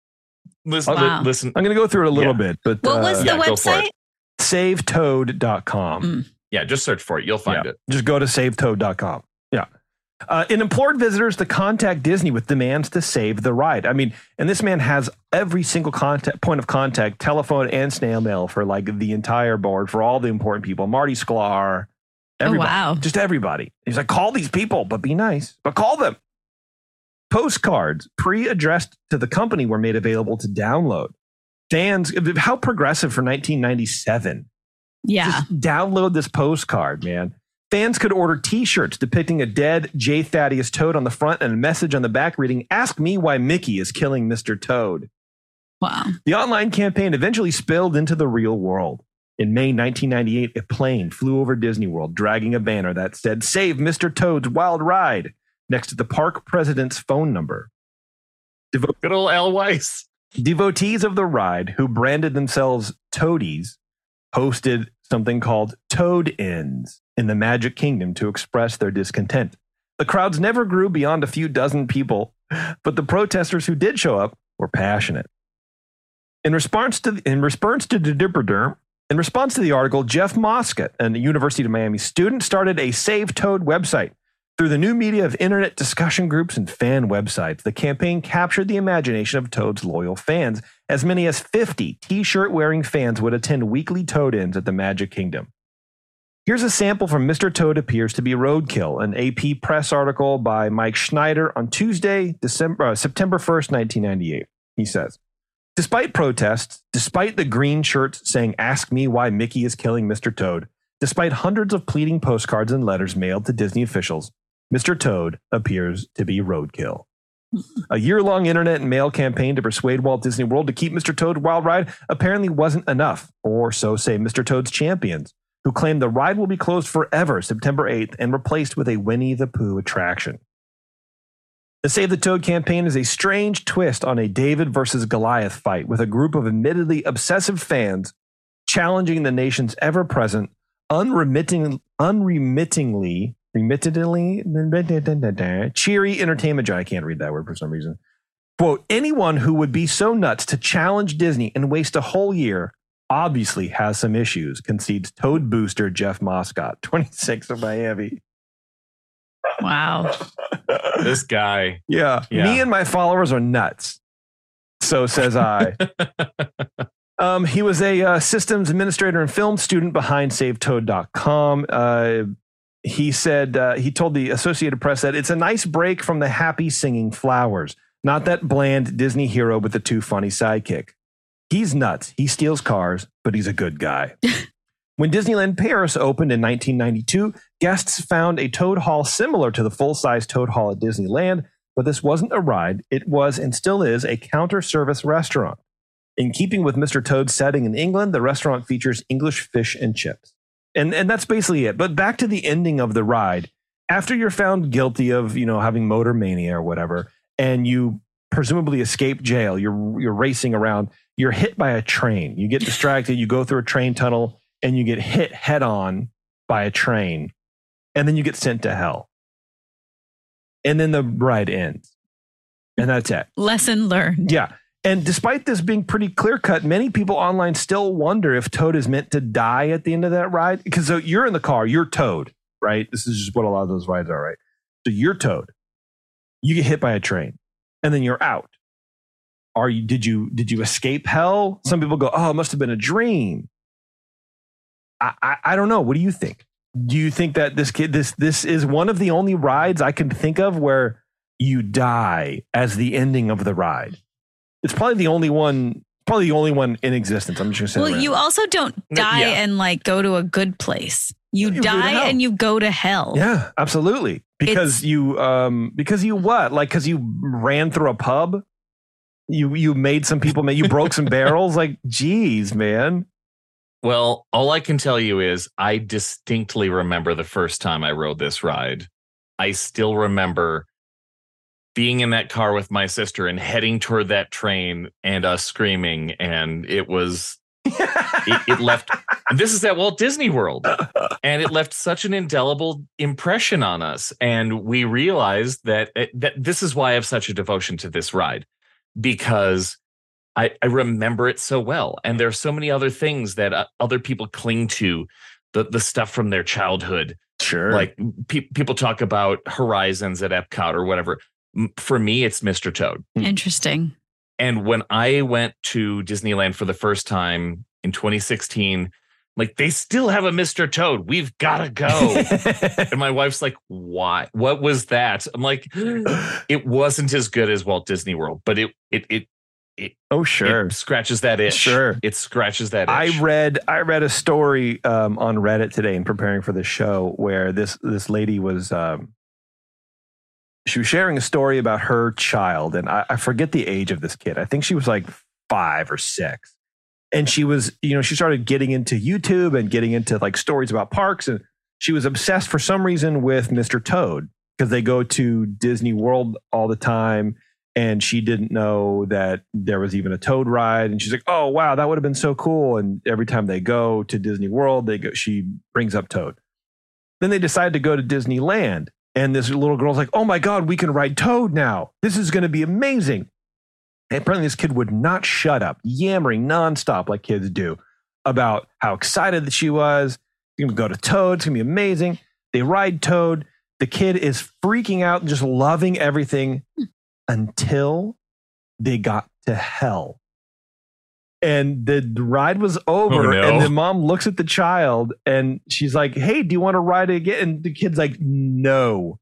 Speaker 3: listen.
Speaker 4: Wow.
Speaker 3: li- listen,
Speaker 2: I'm going to go through it a little
Speaker 3: Yeah.
Speaker 2: bit, but
Speaker 4: what
Speaker 2: uh,
Speaker 4: was the
Speaker 3: yeah,
Speaker 4: website?
Speaker 3: It.
Speaker 2: savetoad.com.
Speaker 4: Mm.
Speaker 3: yeah, just search for it. You'll find it.
Speaker 2: Just go to savetoad.com. Yeah. Uh, it implored visitors to contact Disney with demands to save the ride. I mean, and this man has every single contact point of contact, telephone and snail mail for like the entire board for all the important people. Marty Sklar, everybody,
Speaker 4: wow.
Speaker 2: just everybody. He's like, call these people, but be nice, but call them. Postcards pre-addressed to the company were made available to download. Fans, how progressive for 1997.
Speaker 4: Yeah.
Speaker 2: Just download this postcard, man. Fans could order T-shirts depicting a dead J. Thaddeus Toad on the front and a message on the back reading, "Ask me why Mickey is killing Mr. Toad."
Speaker 4: Wow.
Speaker 2: The online campaign eventually spilled into the real world. In May 1998, a plane flew over Disney World, dragging a banner that said, "Save Mr. Toad's Wild Ride," next to the park president's phone number.
Speaker 3: Good old Al Weiss.
Speaker 2: Devotees of the ride who branded themselves Toadies hosted something called Toad ends in the Magic Kingdom to express their discontent. The crowds never grew beyond a few dozen people, but the protesters who did show up were passionate. In response to in response to the Dipperder, in response to the article, Jeff Moscott, a University of Miami student, started a Save Toad website. Through the new media of internet discussion groups and fan websites, the campaign captured the imagination of Toad's loyal fans. As many as 50 t shirt wearing fans would attend weekly Toad ins at the Magic Kingdom. Here's a sample from Mr. Toad Appears to Be Roadkill, an AP press article by Mike Schneider on Tuesday, December, uh, September 1st, 1998. He says, Despite protests, despite the green shirts saying, Ask me why Mickey is killing Mr. Toad, despite hundreds of pleading postcards and letters mailed to Disney officials, Mr. Toad appears to be roadkill. [LAUGHS] A year long internet and mail campaign to persuade Walt Disney World to keep Mr. Toad Wild Ride apparently wasn't enough, or so say Mr. Toad's champions, who claim the ride will be closed forever September 8th and replaced with a Winnie the Pooh attraction. The Save the Toad campaign is a strange twist on a David versus Goliath fight with a group of admittedly obsessive fans challenging the nation's ever present, unremitting, unremittingly remittedly cheery entertainment giant. I can't read that word for some reason. Quote, anyone who would be so nuts to challenge Disney and waste a whole year obviously has some issues, concedes Toad booster Jeff Moscott, [LAUGHS] 26 of Miami.
Speaker 4: Wow. [LAUGHS]
Speaker 3: This guy.
Speaker 2: Yeah.
Speaker 3: Yeah.
Speaker 2: Me and my followers are nuts. So says I. [LAUGHS] um, he was a uh, systems administrator and film student behind SaveToad.com. Uh, he said, uh, he told the Associated Press that it's a nice break from the happy singing flowers, not that bland Disney hero with the too funny sidekick. He's nuts. He steals cars, but he's a good guy. [LAUGHS] when Disneyland Paris opened in 1992, guests found a Toad Hall similar to the full size Toad Hall at Disneyland, but this wasn't a ride. It was and still is a counter service restaurant. In keeping with Mr. Toad's setting in England, the restaurant features English fish and chips. And and that's basically it. But back to the ending of the ride. After you're found guilty of, you know, having motor mania or whatever, and you presumably escape jail, you're you're racing around, you're hit by a train. You get distracted, you go through a train tunnel, and you get hit head on by a train, and then you get sent to hell. And then the ride ends. And that's it.
Speaker 4: Lesson learned.
Speaker 2: Yeah. And despite this being pretty clear cut, many people online still wonder if Toad is meant to die at the end of that ride. Because so you're in the car, you're Toad, right? This is just what a lot of those rides are, right? So you're Toad. You get hit by a train, and then you're out. Are you? Did you? Did you escape hell? Some people go, "Oh, it must have been a dream." I, I, I don't know. What do you think? Do you think that this kid, this this is one of the only rides I can think of where you die as the ending of the ride? It's probably the only one. Probably the only one in existence. I'm just gonna say.
Speaker 4: Well, you also don't die
Speaker 3: yeah.
Speaker 4: and like go to a good place. You,
Speaker 2: You go to hell.
Speaker 4: die and you go to hell.
Speaker 2: Yeah, absolutely. Because
Speaker 4: It's-
Speaker 2: you, um, because you what? Like, because you ran through a pub. You you made some people. You broke some [LAUGHS] barrels. Like, geez, man.
Speaker 3: Well, all I can tell you is I distinctly remember the first time I rode this ride. I still remember being in that car with my sister and heading toward that train and us screaming. And it was, it, it left, [LAUGHS] this is at Walt Disney World. And it left such an indelible impression on us. And we realized that, that this is why I have such a devotion to this ride because I, I remember it so well. And there are so many other things that uh, other people cling to, the, the stuff from their childhood.
Speaker 2: Sure.
Speaker 3: Like pe- people talk about Horizons at Epcot or whatever. M- For me, it's Mr. Toad.
Speaker 4: Interesting.
Speaker 3: And when I went to Disneyland for the first time in 2016, like they still have a Mr. Toad. We've got to go. [LAUGHS] and my wife's like, why? What was that? I'm like, [GASPS] it wasn't as good as Walt Disney World, but it, it, it,
Speaker 2: oh, sure.
Speaker 3: it scratches that itch.
Speaker 2: Sure.
Speaker 3: It scratches that itch.
Speaker 2: I read I read a story um, on Reddit today in preparing for the show where this this lady was um, she was sharing a story about her child, and I, I forget the age of this kid. I think she was like five or six, and she was you know she started getting into YouTube and getting into like stories about parks, and she was obsessed for some reason with Mr. Toad because they go to Disney World all the time. and she didn't know that there was even a Toad ride. And she's like, "Oh wow, that would have been so cool!" And every time they go to Disney World, they go. She brings up Toad. Then they decide to go to Disneyland, and this little girl's like, "Oh my god, we can ride Toad now! This is going to be amazing!" And apparently, this kid would not shut up, yammering nonstop like kids do about how excited that she was. You're gonna go to Toad. It's gonna be amazing. They ride Toad. The kid is freaking out, just loving everything hmm. until they got to hell. And the ride was over,
Speaker 3: Oh, no.
Speaker 2: and the mom looks at the child and she's like, Hey, do you want to ride it again? And the kid's like, No.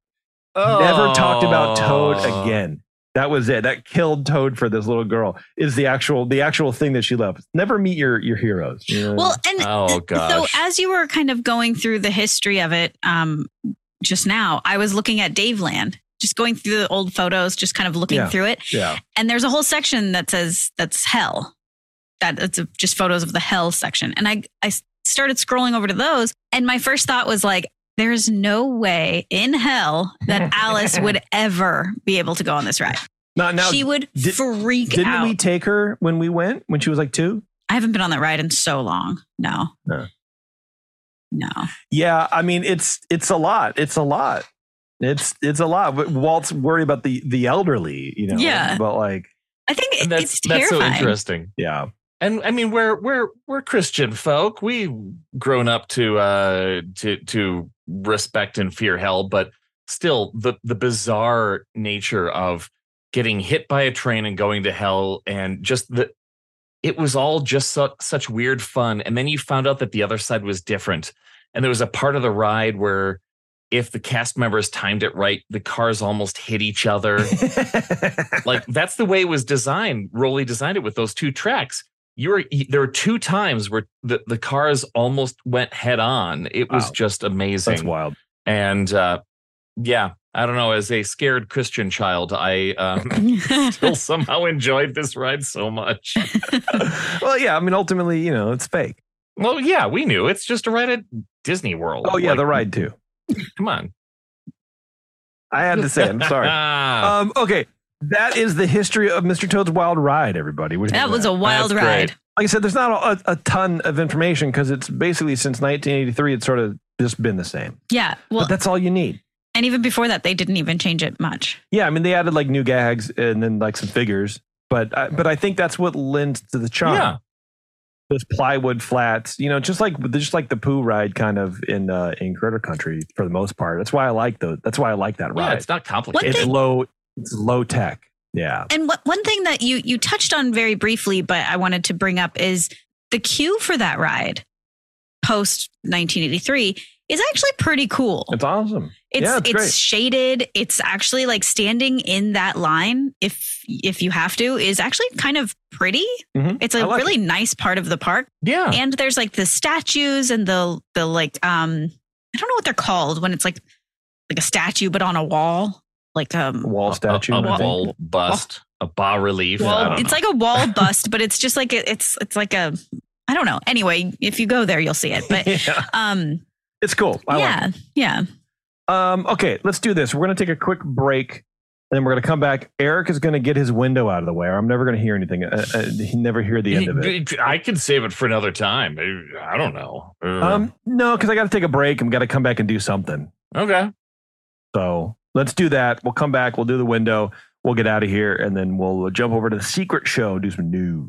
Speaker 2: Never talked about Toad
Speaker 3: Oh.
Speaker 2: again. That was it. That killed Toad for this little girl. Is the actual the actual thing that she loves. Never meet your your heroes. you know?
Speaker 4: Well, and
Speaker 3: Oh
Speaker 4: so as you were kind of going through the history of it um, just now, I was looking at Daveland, just going through the old photos, just kind of looking
Speaker 2: Yeah.
Speaker 4: through it.
Speaker 2: yeah.
Speaker 4: And there's a whole section that says that's hell. That it's a, just photos of the hell section. And I I started scrolling over to those, and my first thought was like, there's no way in hell that [LAUGHS] Alice would ever be able to go on this ride.
Speaker 2: Now, now
Speaker 4: she would
Speaker 2: did-
Speaker 4: freak
Speaker 2: didn't
Speaker 4: out.
Speaker 2: we take her when we went when she was like two?
Speaker 4: I haven't been on that ride in so long. No.
Speaker 2: No.
Speaker 4: No.
Speaker 2: Yeah, I mean it's it's a lot. It's a lot. It's it's a lot. But Walt's worried about the the elderly, you know.
Speaker 4: Yeah.
Speaker 2: But like,
Speaker 4: I think it,
Speaker 3: that's
Speaker 4: it's
Speaker 3: that's so interesting.
Speaker 2: yeah.
Speaker 3: And I mean, we're we're we're Christian folk. We've grown up to uh to to respect and fear hell, but still the the bizarre nature of getting hit by a train and going to hell, and just the it was all just su- such weird fun. And then you found out that the other side was different, and there was a part of the ride where if the cast members timed it right, the cars almost hit each other [LAUGHS] like that's the way it was designed. Rolly designed it with those two tracks. You were there were two times where the, the cars almost went head on. It was
Speaker 2: Wow.
Speaker 3: just amazing.
Speaker 2: That's wild.
Speaker 3: And uh, yeah, I don't know. As a scared Christian child, I um, [LAUGHS] [LAUGHS] still somehow enjoyed this ride so much. [LAUGHS]
Speaker 2: well, yeah. I mean, ultimately, you know, it's fake.
Speaker 3: Well, yeah, we knew it's just a ride at Disney World.
Speaker 2: Oh yeah,
Speaker 3: Like,
Speaker 2: the ride too.
Speaker 3: Come on.
Speaker 2: I had to say. I'm sorry. Um, okay, that is the history of Mr. Toad's Wild Ride. Everybody, What do you
Speaker 4: that
Speaker 2: think of
Speaker 4: was a wild
Speaker 3: That's
Speaker 4: ride.
Speaker 3: great.
Speaker 2: like I said. There's not a, a ton of information because it's basically since 1983. It's sort of just been the same.
Speaker 4: Yeah. Well,
Speaker 2: but that's all you need.
Speaker 4: and even before that, they didn't even change it much.
Speaker 2: Yeah, I mean they added like new gags and then like some figures, but I, but I think that's what lends to the charm.
Speaker 3: yeah.
Speaker 2: Those plywood flats, you know, just like just like the Pooh ride kind of in uh, in Critter Country for the most part. That's why I like those. That's why I like that
Speaker 3: Yeah,
Speaker 2: ride.
Speaker 3: it's not complicated.
Speaker 2: it's
Speaker 4: thing-
Speaker 2: low. It's low tech. Yeah.
Speaker 4: And what, one thing that you you touched on very briefly, but I wanted to bring up is the queue for that ride post 1983 is actually pretty cool.
Speaker 2: It's awesome.
Speaker 4: It's
Speaker 2: yeah, it's
Speaker 4: it's shaded. It's actually like standing in that line if if you have to is actually kind of pretty.
Speaker 2: Mhm.
Speaker 4: It's a
Speaker 2: like
Speaker 4: really nice part of the park.
Speaker 3: yeah.
Speaker 4: And there's like the statues and the the like um I don't know what they're called when it's like like a statue but on a wall. Like um
Speaker 2: wall statue.
Speaker 3: a,
Speaker 2: think.
Speaker 3: wall bust, a bas relief. I
Speaker 4: well, it's
Speaker 3: know.
Speaker 4: like a wall bust, but it's just like a, it's it's like a I don't know. Anyway, if you go there, you'll see it. But [LAUGHS]
Speaker 2: yeah,
Speaker 4: um,
Speaker 2: it's cool. I like
Speaker 4: yeah, yeah.
Speaker 2: Um, okay, let's do this. We're going to take a quick break, and then we're going to come back. Eric is going to get his window out of the way, or I'm never going to hear anything. Uh, uh, he never hear the end of it.
Speaker 3: I can save it for another time. I don't know.
Speaker 2: Um, no, because I got to take a break and we got to come back and do something.
Speaker 3: okay.
Speaker 2: So let's do that. We'll come back. We'll do the window. We'll get out of here, and then we'll uh, jump over to the secret show, do some news.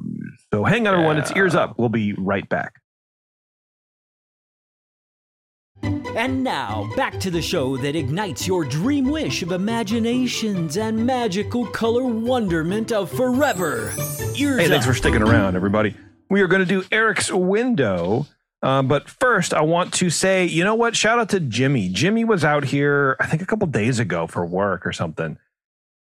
Speaker 2: So hang on, everyone. It's ears up. We'll be right back.
Speaker 5: And now, back to the show that ignites your dream wish of imaginations and magical color wonderment of forever. Ears
Speaker 2: Hey, thanks
Speaker 5: up.
Speaker 2: for sticking around, everybody. We are going to do Eric's window. Um, but first, I want to say, you know what? Shout out to Jimmy. Jimmy was out here, I think, a couple days ago for work or something.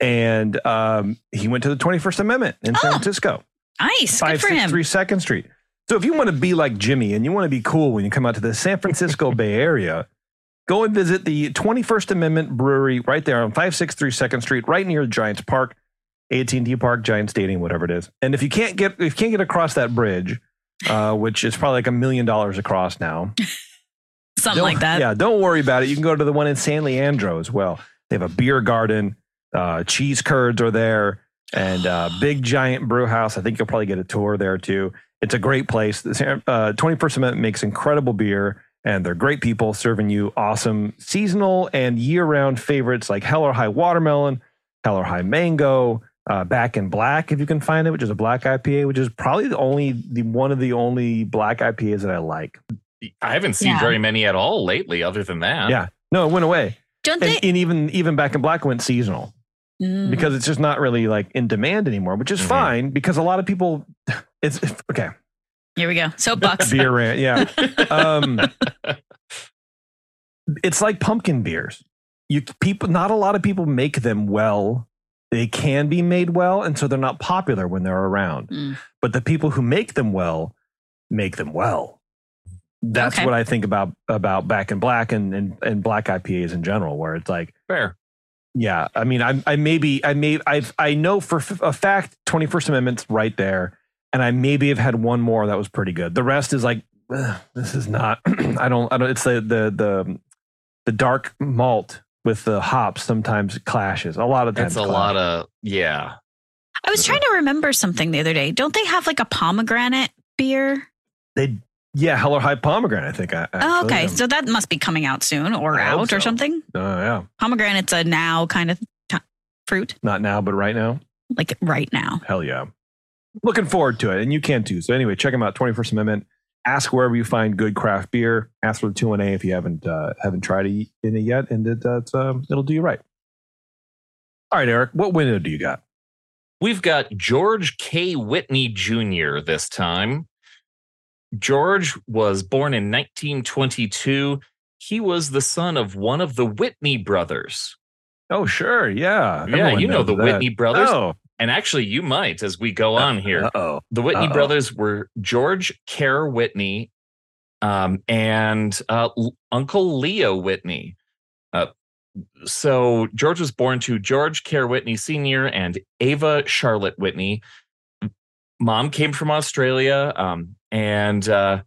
Speaker 2: And um, he went to the 21st Amendment in San
Speaker 4: Oh,
Speaker 2: Francisco,
Speaker 4: Nice, good for him.
Speaker 2: 563 Second Street. So if you want to be like Jimmy and you want to be cool when you come out to the San Francisco [LAUGHS] Bay Area, go and visit the 21st Amendment Brewery right there on 563 Second Street, right near Giants Park, AT&T Park, Giant Stadium, whatever it is. And if you can't get if you can't get across that bridge, uh, which is probably like a million dollars across now, [LAUGHS]
Speaker 4: Something
Speaker 2: don't-
Speaker 4: like that.
Speaker 2: Yeah, don't worry about it. You can go to the one in San Leandro as well. They have a beer garden. Uh, cheese curds are there. and uh, big giant brew house. I think you'll probably get a tour there too. It's a great place. The uh, 21st Amendment makes incredible beer, and they're great people serving you awesome seasonal and year-round favorites like Hell or High Watermelon, Hell or High Mango, uh, Back in Black if you can find it, which is a black IPA, which is probably the only the one of the only black IPAs that I like.
Speaker 3: I haven't seen
Speaker 4: Yeah.
Speaker 3: very many at all lately, other than that.
Speaker 2: Yeah, no, it went away,
Speaker 4: Don't
Speaker 2: and,
Speaker 4: they?
Speaker 2: and even even Back in Black went seasonal.
Speaker 4: Mm.
Speaker 2: because it's just not really like in demand anymore, which is
Speaker 3: Mhm.
Speaker 2: fine because a lot of people [SIGHS] it's okay.
Speaker 4: Here we go. Soapbox.
Speaker 2: Beer rant, yeah. [LAUGHS] Um [LAUGHS] it's like pumpkin beers. You people not a lot of people make them well. They can be made well, and so they're not popular when they're around.
Speaker 4: Mm.
Speaker 2: But the people who make them well make them well. That's
Speaker 4: Okay.
Speaker 2: what I think about about back in black and, and and black IPAs in general, where it's like
Speaker 3: Fair.
Speaker 2: yeah, I mean, I, I maybe, I may, I, I know for f- a fact, Twenty First Amendment's right there, and I maybe have had one more that was pretty good. The rest is like, this is not. [CLEARS THROAT] I don't, I don't. It's the the the the dark malt with the hops sometimes clashes. A lot of times,
Speaker 3: It's a lot of yeah.
Speaker 4: I was trying to remember something the other day. Don't they have like a pomegranate beer?
Speaker 2: They, yeah, Hell or High Pomegranate. I think. I,
Speaker 4: Oh, okay.
Speaker 2: yeah.
Speaker 4: So that must be coming out soon or
Speaker 2: I hope
Speaker 4: out or something.
Speaker 2: Oh yeah,
Speaker 4: Pomegranate's a now kind of t- fruit,
Speaker 2: not now, but right now.
Speaker 4: like right now.
Speaker 2: Hell yeah. Looking forward to it. And you can too. So anyway, check them out. 21st Amendment. Ask wherever you find good craft beer. Ask for the 2-1A if you haven't uh, haven't tried it in it yet. And it, uh, um, it'll do you right. All right, Eric, what window do you got?
Speaker 3: We've got George K. Whitney Jr. this time. George was born in 1922. He was the son of one of the Whitney brothers.
Speaker 2: Oh, sure. Yeah.
Speaker 3: yeah,
Speaker 2: Everyone
Speaker 3: you know the
Speaker 2: that.
Speaker 3: Whitney brothers.
Speaker 2: Oh.
Speaker 3: And actually, you might as we go on here.
Speaker 2: Uh-oh.
Speaker 3: The Whitney
Speaker 2: Uh-oh.
Speaker 3: brothers were George Kerr Whitney um, and uh, L- Uncle Leo Whitney. Uh, so George was born to George Kerr Whitney Sr. and Ava Charlotte Whitney. Mom came from Australia, um, and uh,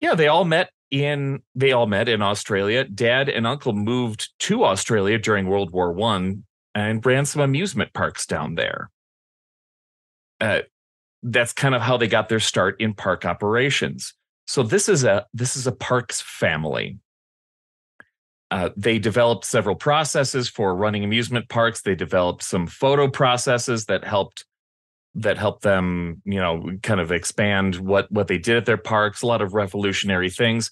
Speaker 3: yeah, they all met in they all met in Australia. Dad and uncle moved to Australia during World War One and ran some amusement parks down there. Uh, that's kind of how they got their start in park operations. So this is a this is a parks family. Uh, they developed several processes for running amusement parks. They developed some photo processes that helped that helped them, you know, kind of expand what what they did at their parks. A lot of revolutionary things.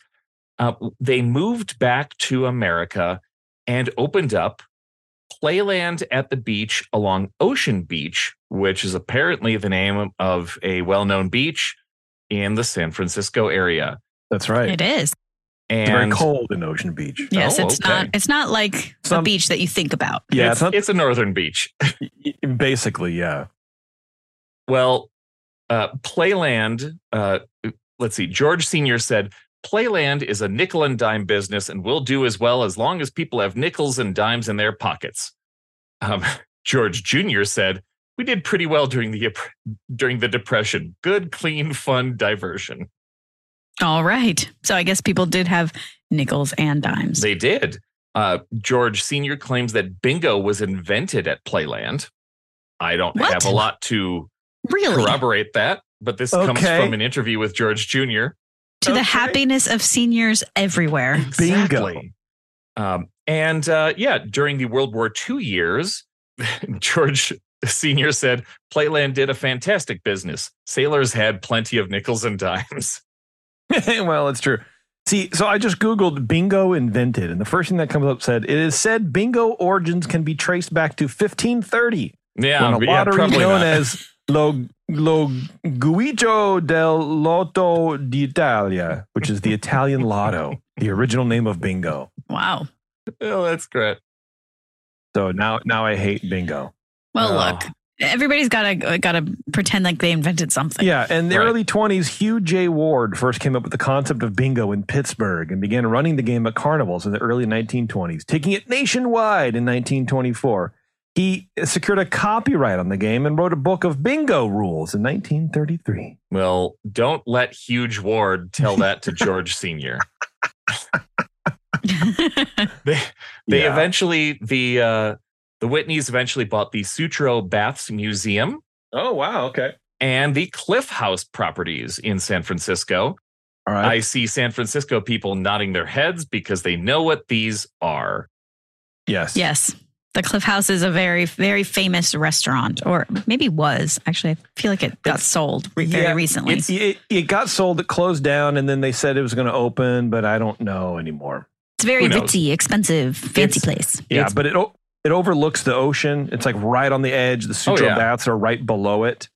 Speaker 3: Uh, they moved back to America and opened up Playland at the beach along Ocean Beach, which is apparently the name of a well-known beach in the San Francisco area.
Speaker 2: That's right.
Speaker 4: It is.
Speaker 2: It's very cold in Ocean Beach.
Speaker 4: Yes,
Speaker 3: Oh,
Speaker 4: it's
Speaker 3: okay.
Speaker 4: not. It's not like
Speaker 2: Some-
Speaker 4: a beach that you think about.
Speaker 2: Yeah,
Speaker 3: it's,
Speaker 2: it's not
Speaker 3: it's a northern beach. [LAUGHS]
Speaker 2: basically, yeah.
Speaker 3: Well, uh, Playland, uh, let's see, George Sr. said, Playland is a nickel and dime business and will do as well as long as people have nickels and dimes in their pockets. Um, [LAUGHS] George Jr. said, we did pretty well during the during the depression. Good, clean, fun diversion.
Speaker 4: All right. So I guess people did have nickels and dimes.
Speaker 3: They did. Uh, George Sr. claims that bingo was invented at Playland. I don't
Speaker 4: What?
Speaker 3: have a lot to
Speaker 4: really?
Speaker 3: corroborate that, but this comes from an interview with George Jr.
Speaker 4: to the happiness of seniors everywhere.
Speaker 2: Bingo.
Speaker 3: Um, and uh, yeah, during the World War II years, [LAUGHS] George Sr. said Playland did a fantastic business. Sailors had plenty of nickels and dimes. [LAUGHS]
Speaker 2: well, it's true. See, so I just Googled bingo invented, and the first thing that comes up said it is said bingo origins can be traced back to 1530
Speaker 3: Yeah,
Speaker 2: when a
Speaker 3: yeah,
Speaker 2: lottery
Speaker 3: probably
Speaker 2: known
Speaker 3: not.
Speaker 2: as [LAUGHS] Lo, Lo Giuoco del Lotto d'Italia, which is the Italian lotto, the original name of bingo.
Speaker 4: Wow.
Speaker 3: oh, that's great.
Speaker 2: So now, now I hate bingo.
Speaker 4: Well,
Speaker 3: Oh.
Speaker 4: look, everybody's got to got to pretend like they invented something.
Speaker 2: Yeah, in the
Speaker 3: Right.
Speaker 2: early 20s, Hugh J. Ward first came up with the concept of bingo in Pittsburgh and began running the game at carnivals in the early 1920s, taking it nationwide in 1924. He secured a copyright on the game and wrote a book of bingo rules in 1933.
Speaker 3: Well, don't let Huge Ward tell that to [LAUGHS] George Sr. [LAUGHS] They they
Speaker 2: Yeah.
Speaker 3: eventually the uh The Whitneys eventually bought the Sutro Baths Museum
Speaker 2: Oh wow. Okay.
Speaker 3: and the Cliff House properties in San Francisco.
Speaker 2: All right.
Speaker 3: I see San Francisco people nodding their heads because they know what these are.
Speaker 2: yes.
Speaker 4: Yes. The Cliff House is a very, very famous restaurant, or maybe was. Actually, I feel like it got
Speaker 2: It's-
Speaker 4: sold re- very recently.
Speaker 2: It, it, it got sold. It closed down, and then they said it was going to open, but I don't know anymore.
Speaker 4: It's very
Speaker 3: Who
Speaker 4: ritzy, expensive, fancy
Speaker 3: It's-
Speaker 4: place.
Speaker 2: Yeah,
Speaker 3: It's-
Speaker 2: but it it overlooks the ocean. It's like right on the edge. The Sutro
Speaker 3: yeah.
Speaker 2: baths are right below it.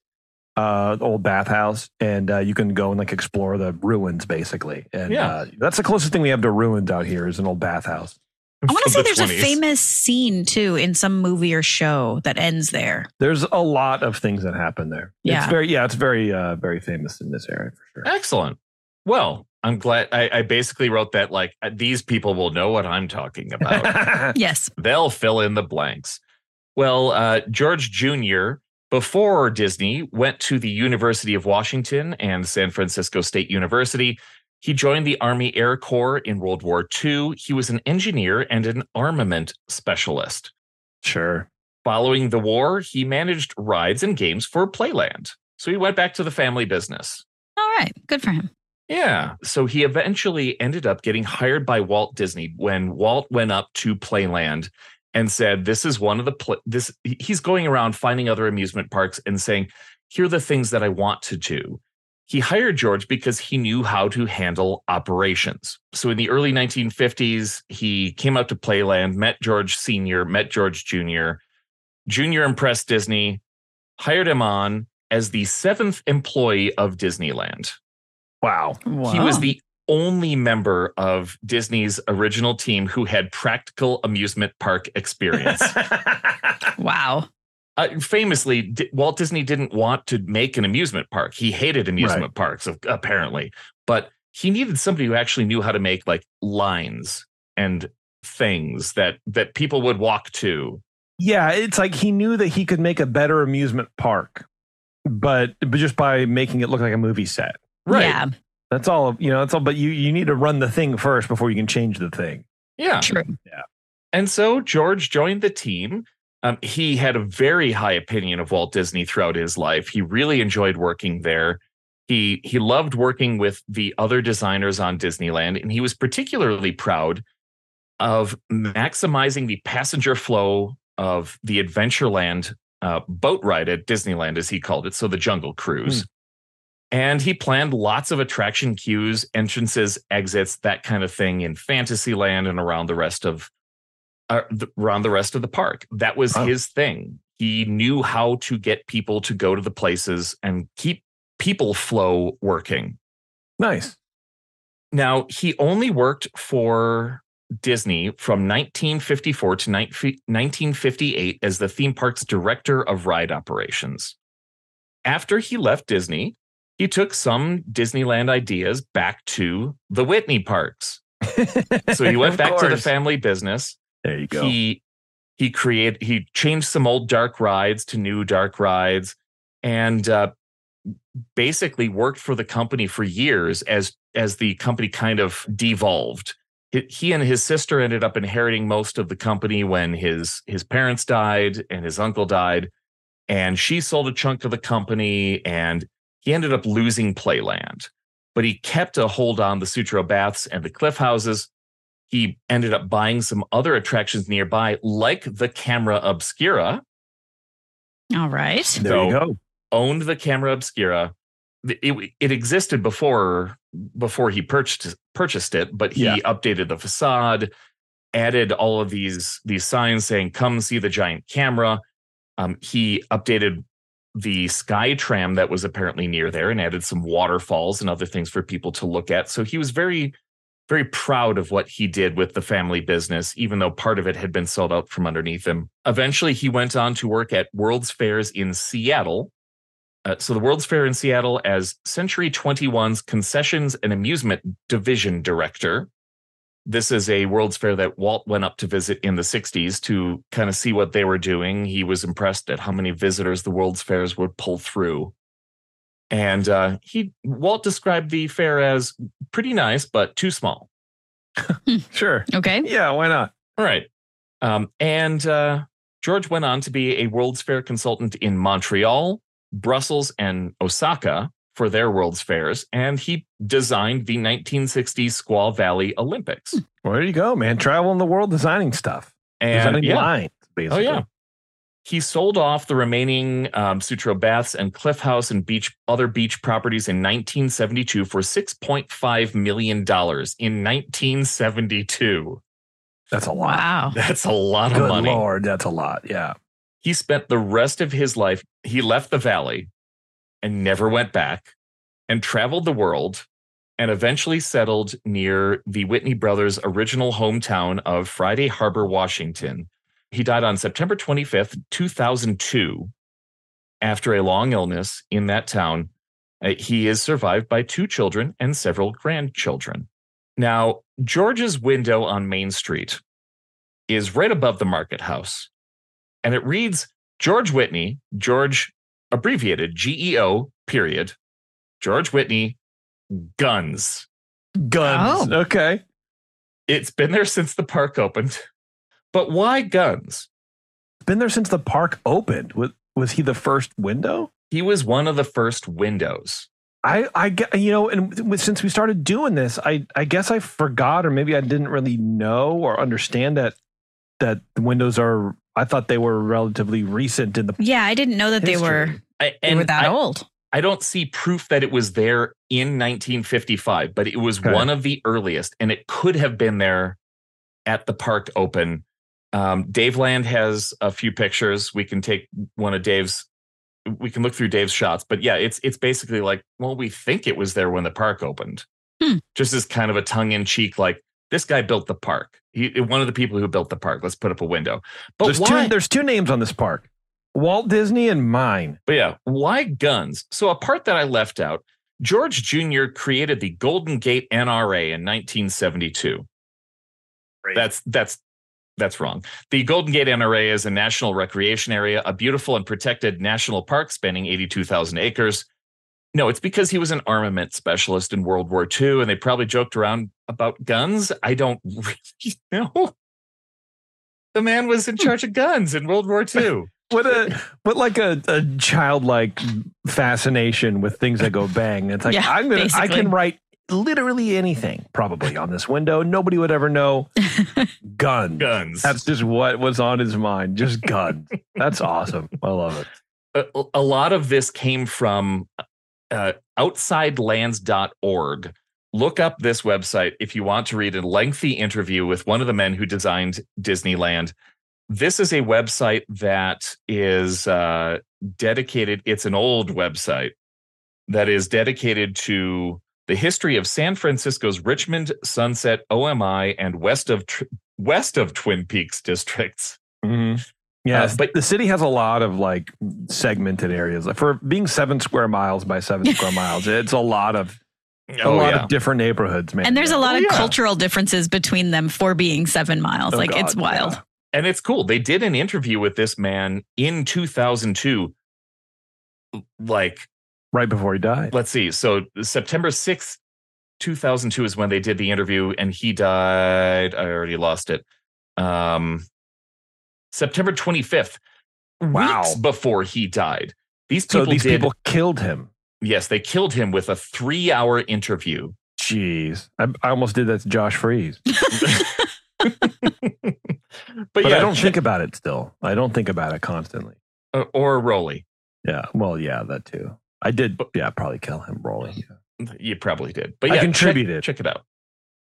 Speaker 2: Uh, the old bathhouse, and uh, you can go and like explore the ruins, basically. And
Speaker 3: Yeah.
Speaker 2: uh, that's the closest thing we have to ruins out here is an old bathhouse.
Speaker 4: I want to say
Speaker 3: the
Speaker 4: there's
Speaker 3: 20s.
Speaker 4: a famous scene too in some movie or show that ends there.
Speaker 2: There's a lot of things that happen there.
Speaker 4: Yeah.
Speaker 2: It's very yeah, it's very uh, very famous in this area for sure.
Speaker 3: Excellent. Well, I'm glad I, I basically wrote that like uh, these people will know what I'm talking about. [LAUGHS]
Speaker 4: Yes.
Speaker 3: They'll fill in the blanks. Well, uh, George Jr., before Disney, went to the University of Washington and San Francisco State University. He joined the Army Air Corps in World War II. He was an engineer and an armament specialist.
Speaker 2: sure.
Speaker 3: Following the war, he managed rides and games for Playland. So he went back to the family business.
Speaker 4: All right. Good for him.
Speaker 3: Yeah. So he eventually ended up getting hired by Walt Disney when Walt went up to Playland and said, This is one of the, pl- this, he's going around finding other amusement parks and saying, Here are the things that I want to do. He hired George because he knew how to handle operations. So in the early 1950s, he came out to Playland, met George Sr., met George Jr. Jr. impressed Disney, hired him on as the seventh employee of Disneyland.
Speaker 2: Wow.
Speaker 3: He was the only member of Disney's original team who had practical amusement park experience. [LAUGHS]
Speaker 4: wow.
Speaker 3: Uh, famously, D- Walt Disney didn't want to make an amusement park. He hated amusement parks, apparently, but he needed somebody who actually knew how to make like lines and things that that people would walk to.
Speaker 2: Yeah, it's like he knew that he could make a better amusement park, but but just by making it look like a movie set.
Speaker 4: Yeah.
Speaker 2: That's all. You know, that's all. But you you need to run the thing first before you can change the thing.
Speaker 3: Yeah.
Speaker 4: True. Yeah.
Speaker 3: And so George joined the team. Um, he had a very high opinion of Walt Disney throughout his life. He really enjoyed working there. He he loved working with the other designers on Disneyland, and he was particularly proud of maximizing the passenger flow of the Adventureland uh, boat ride at Disneyland, as he called it, so the Jungle Cruise. And he planned lots of attraction queues, entrances, exits, that kind of thing in Fantasyland and around the rest of Uh, around the rest of the park. That was
Speaker 2: Wow.
Speaker 3: his thing. He knew how to get people to go to the places and keep people flow working.
Speaker 2: Nice.
Speaker 3: Now, he only worked for Disney from 1954 to 1958 as the theme park's director of ride operations. After he left Disney, he took some Disneyland ideas back to the Whitney parks. [LAUGHS] So he went back to the family business.
Speaker 2: There you go.
Speaker 3: He he created he changed some old dark rides to new dark rides and uh, basically worked for the company for years as as the company kind of devolved. He- and his sister ended up inheriting most of the company when his his parents died and his uncle died, and she sold a chunk of the company, and he ended up losing Playland. But he kept a hold on the Sutro Baths and the Cliff Houses, he ended up buying some other attractions nearby, like the Camera Obscura,
Speaker 4: All right.
Speaker 2: there you go.
Speaker 3: owned the Camera Obscura. It, it existed before before he purchased purchased it, but he
Speaker 2: Yeah.
Speaker 3: updated the facade, added all of these these signs saying "Come see the giant camera." Um, he updated the sky tram that was apparently near there and added some waterfalls and other things for people to look at. So he was very very proud of what he did with the family business, even though part of it had been sold out from underneath him. Eventually, he went on to work at World's Fairs in Seattle. Uh, so, the World's Fair in Seattle as Century 21's Concessions and Amusement Division Director. This is a World's Fair that Walt went up to visit in the 60s to kind of see what they were doing. He was impressed at how many visitors the World's Fairs would pull through. And uh, he Walt described the fair as pretty nice, but too small. [LAUGHS]
Speaker 2: Sure.
Speaker 4: Okay.
Speaker 2: Yeah, why not?
Speaker 3: All right. Um, and uh, George went on to be a World's Fair consultant in Montreal, Brussels, and Osaka for their World's Fairs, and he designed the 1960 Squaw Valley Olympics.
Speaker 2: Well, there you go, man. Traveling the world designing stuff.
Speaker 3: And
Speaker 2: designing
Speaker 3: yeah,
Speaker 2: lines,
Speaker 3: oh
Speaker 2: basically.
Speaker 3: yeah, he sold off the remaining um, Sutro Baths and Cliff House and beach other beach properties in 1972 for 6.5 million dollars in 1972.
Speaker 2: That's a lot.
Speaker 4: Wow.
Speaker 3: That's a lot of
Speaker 2: Good
Speaker 3: money.
Speaker 2: lord, that's a lot. Yeah.
Speaker 3: He spent the rest of his life. He left the valley and never went back, and traveled the world, and eventually settled near the Whitney brothers' original hometown of Friday Harbor, Washington. He died on September 25th, 2002, after a long illness in that town. Uh, He is survived by two children and several grandchildren. Now, George's window on Main Street is right above the market house, and it reads George Whitney, George abbreviated GEO, period, George Whitney, guns.
Speaker 2: Guns.
Speaker 4: Oh.
Speaker 2: Okay.
Speaker 3: It's been there since the park opened. But why guns?
Speaker 2: Been there since the park opened. Was, was he the first window?
Speaker 3: He was one of the first windows.
Speaker 2: I, I get, you know, and since we started doing this, I, I guess I forgot, or maybe I didn't really know or understand that, that the windows are, I thought they were relatively recent in the
Speaker 4: Yeah, I didn't know that they were
Speaker 2: history.
Speaker 3: I,
Speaker 4: they were that
Speaker 3: I,
Speaker 4: old.
Speaker 3: I don't see proof that it was there in 1955, but it was
Speaker 2: Okay.
Speaker 3: one of the earliest, and it could have been there at the park open. Um, Daveland has a few pictures. We can take one of Dave's. We can look through Dave's shots, but yeah, it's it's basically like, well, we think it was there when the park opened.
Speaker 4: Hmm.
Speaker 3: Just as kind of a tongue in cheek, like this guy built the park. He one of the people who built the park. Let's put up a window. But
Speaker 2: there's
Speaker 3: why?
Speaker 2: two, there's two names on this park Walt Disney and mine.
Speaker 3: But yeah, why guns? So a part that I left out, George Jr. created the Golden Gate NRA in 1972. That's that's that's wrong. The Golden Gate NRA is a national recreation area, a beautiful and protected national park spanning 82,000 acres. No, it's because he was an armament specialist in World War II, and they probably joked around about guns. I don't [LAUGHS] really know. The man was in hmm. charge of guns in World War II. [LAUGHS]
Speaker 2: What a what like a, a childlike fascination with things that go bang. It's like
Speaker 4: Yeah,
Speaker 2: I'm gonna I can write literally anything probably on this window. Nobody would ever know. [LAUGHS] Guns.
Speaker 3: Guns.
Speaker 2: That's just what was on his mind. Just guns. That's awesome. I love it.
Speaker 3: a, a lot of this came from uh, outsidelands.org. Look up this website if you want to read a lengthy interview with one of the men who designed Disneyland. This is a website that is uh, dedicated, it's an old website that is dedicated to the history of San Francisco's Richmond, Sunset, OMI, and west of Tr- west of Twin Peaks districts.
Speaker 2: Yes,
Speaker 3: Uh, but-
Speaker 2: but the city has a lot of like segmented areas. Like, For being seven square miles by seven square [LAUGHS] miles, it's a lot of a
Speaker 3: Oh
Speaker 2: lot
Speaker 3: yeah.
Speaker 2: of different neighborhoods, man.
Speaker 4: And there's a lot
Speaker 3: Oh,
Speaker 4: of
Speaker 3: yeah.
Speaker 4: cultural differences between them for being seven miles.
Speaker 2: Oh,
Speaker 4: like
Speaker 2: God,
Speaker 4: it's wild.
Speaker 2: yeah.
Speaker 3: and it's cool. They did an interview with this man in 2002. Like,
Speaker 2: right before he died.
Speaker 3: let's see. So September 6th, 2002 is when they did the interview, and he died. I already lost it. Um, September 25th,
Speaker 2: Wow.
Speaker 3: weeks before he died. These
Speaker 2: So
Speaker 3: people
Speaker 2: these
Speaker 3: did.
Speaker 2: people killed him.
Speaker 3: yes, they killed him with a three-hour interview.
Speaker 2: Jeez, I, I almost did that to Josh Freeze, [LAUGHS]
Speaker 3: but,
Speaker 2: but
Speaker 3: yeah,
Speaker 2: I don't think about it still. I don't think about it constantly.
Speaker 3: uh, or Rolly.
Speaker 2: Yeah, well, yeah, that too. I did, yeah, probably kill him, Rolly.
Speaker 3: You probably did, but yeah, I
Speaker 2: contributed.
Speaker 3: Check, check it out.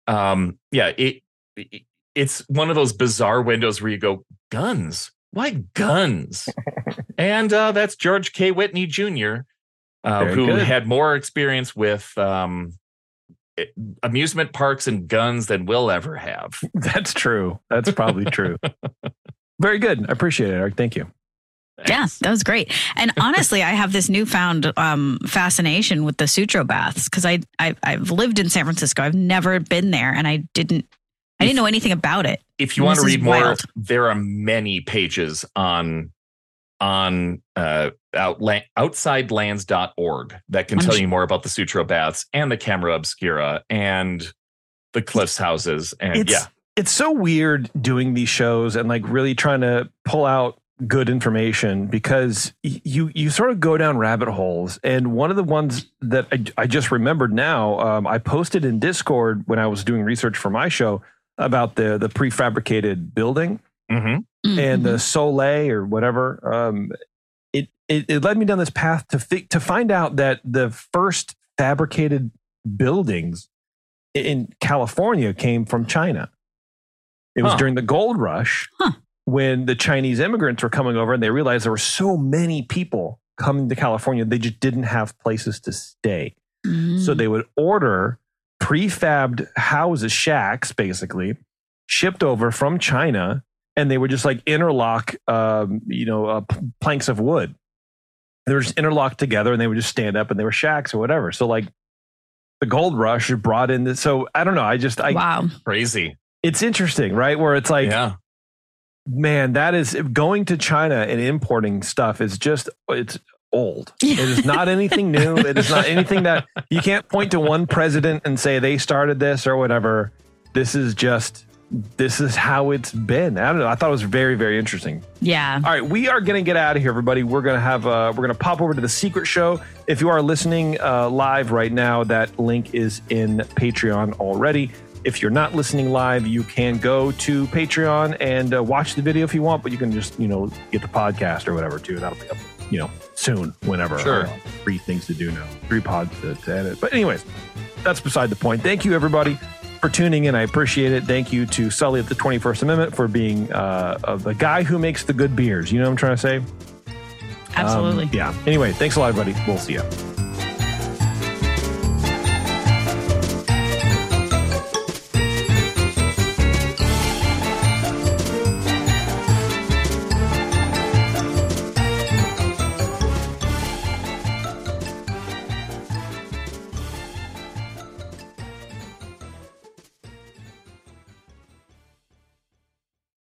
Speaker 3: Um, yeah, it, it it's one of those bizarre windows where you go, guns. Why guns? [LAUGHS] and uh, that's George K. Whitney Jr., uh, who
Speaker 2: good.
Speaker 3: had more experience with um, amusement parks and guns than we'll ever have. [LAUGHS]
Speaker 2: That's true. That's probably true. [LAUGHS] Very good. I appreciate it, Eric. Thank you.
Speaker 4: Yeah, that was great. And [LAUGHS] honestly, I have this newfound um, fascination with the Sutro baths because I, I I've lived in San Francisco. I've never been there, and I didn't I didn't know anything about it.
Speaker 3: if you
Speaker 4: This
Speaker 3: want to read more,
Speaker 4: wild.
Speaker 3: there are many pages on on uh, outla- outsidelands.org that can
Speaker 4: I'm
Speaker 3: tell
Speaker 4: sh-
Speaker 3: you more about the Sutro baths and the Camera Obscura and the Cliffs houses. And
Speaker 2: It's
Speaker 3: yeah,
Speaker 2: it's so weird doing these shows and like really trying to pull out good information because you you sort of go down rabbit holes. And one of the ones that I, I just remembered now, um, I posted in Discord when I was doing research for my show about the the prefabricated building
Speaker 3: Mhm.
Speaker 2: and the Soleil or whatever. Um, it, it it led me down this path to fi- to find out that the first fabricated buildings in California came from China. It was
Speaker 3: Huh.
Speaker 2: during the gold rush
Speaker 4: Huh.
Speaker 2: When the Chinese immigrants were coming over and they realized there were so many people coming to California, they just didn't have places to stay.
Speaker 4: Mhm.
Speaker 2: So they would order prefabbed houses, shacks, basically, shipped over from China, and they would just like interlock, um, you know, uh, planks of wood. They were just interlocked together, and they would just stand up, and they were shacks or whatever. So like, the gold rush brought in this. So I don't know. I just, I,
Speaker 4: wow.
Speaker 3: Crazy.
Speaker 2: it's interesting, right? Where it's like,
Speaker 3: yeah.
Speaker 2: Man, that is going to China and importing stuff is just it's old. [LAUGHS] It is not anything new. It is not anything that you can't point to one president and say they started this or whatever. This is just this is how it's been. I don't know. I thought it was very very interesting.
Speaker 4: Yeah.
Speaker 2: All right, we are going to get out of here, everybody. We're going to have uh, we're going to pop over to the secret show. If you are listening uh, live right now, that link is in Patreon already. If you're not listening live, you can go to Patreon and uh, watch the video if you want, but you can just you know get the podcast or whatever too. That'll be up you know soon, whenever.
Speaker 3: Sure.
Speaker 2: Uh, three things to do now, three pods to, to edit. But anyways, that's beside the point. Thank you, everybody. For tuning in, I appreciate it. Thank you to Sully at the 21st Amendment for being uh, uh, the guy who makes the good beers. You know what I'm trying to say? Um,
Speaker 4: Absolutely.
Speaker 2: yeah. Anyway, thanks a lot, everybody. We'll see you.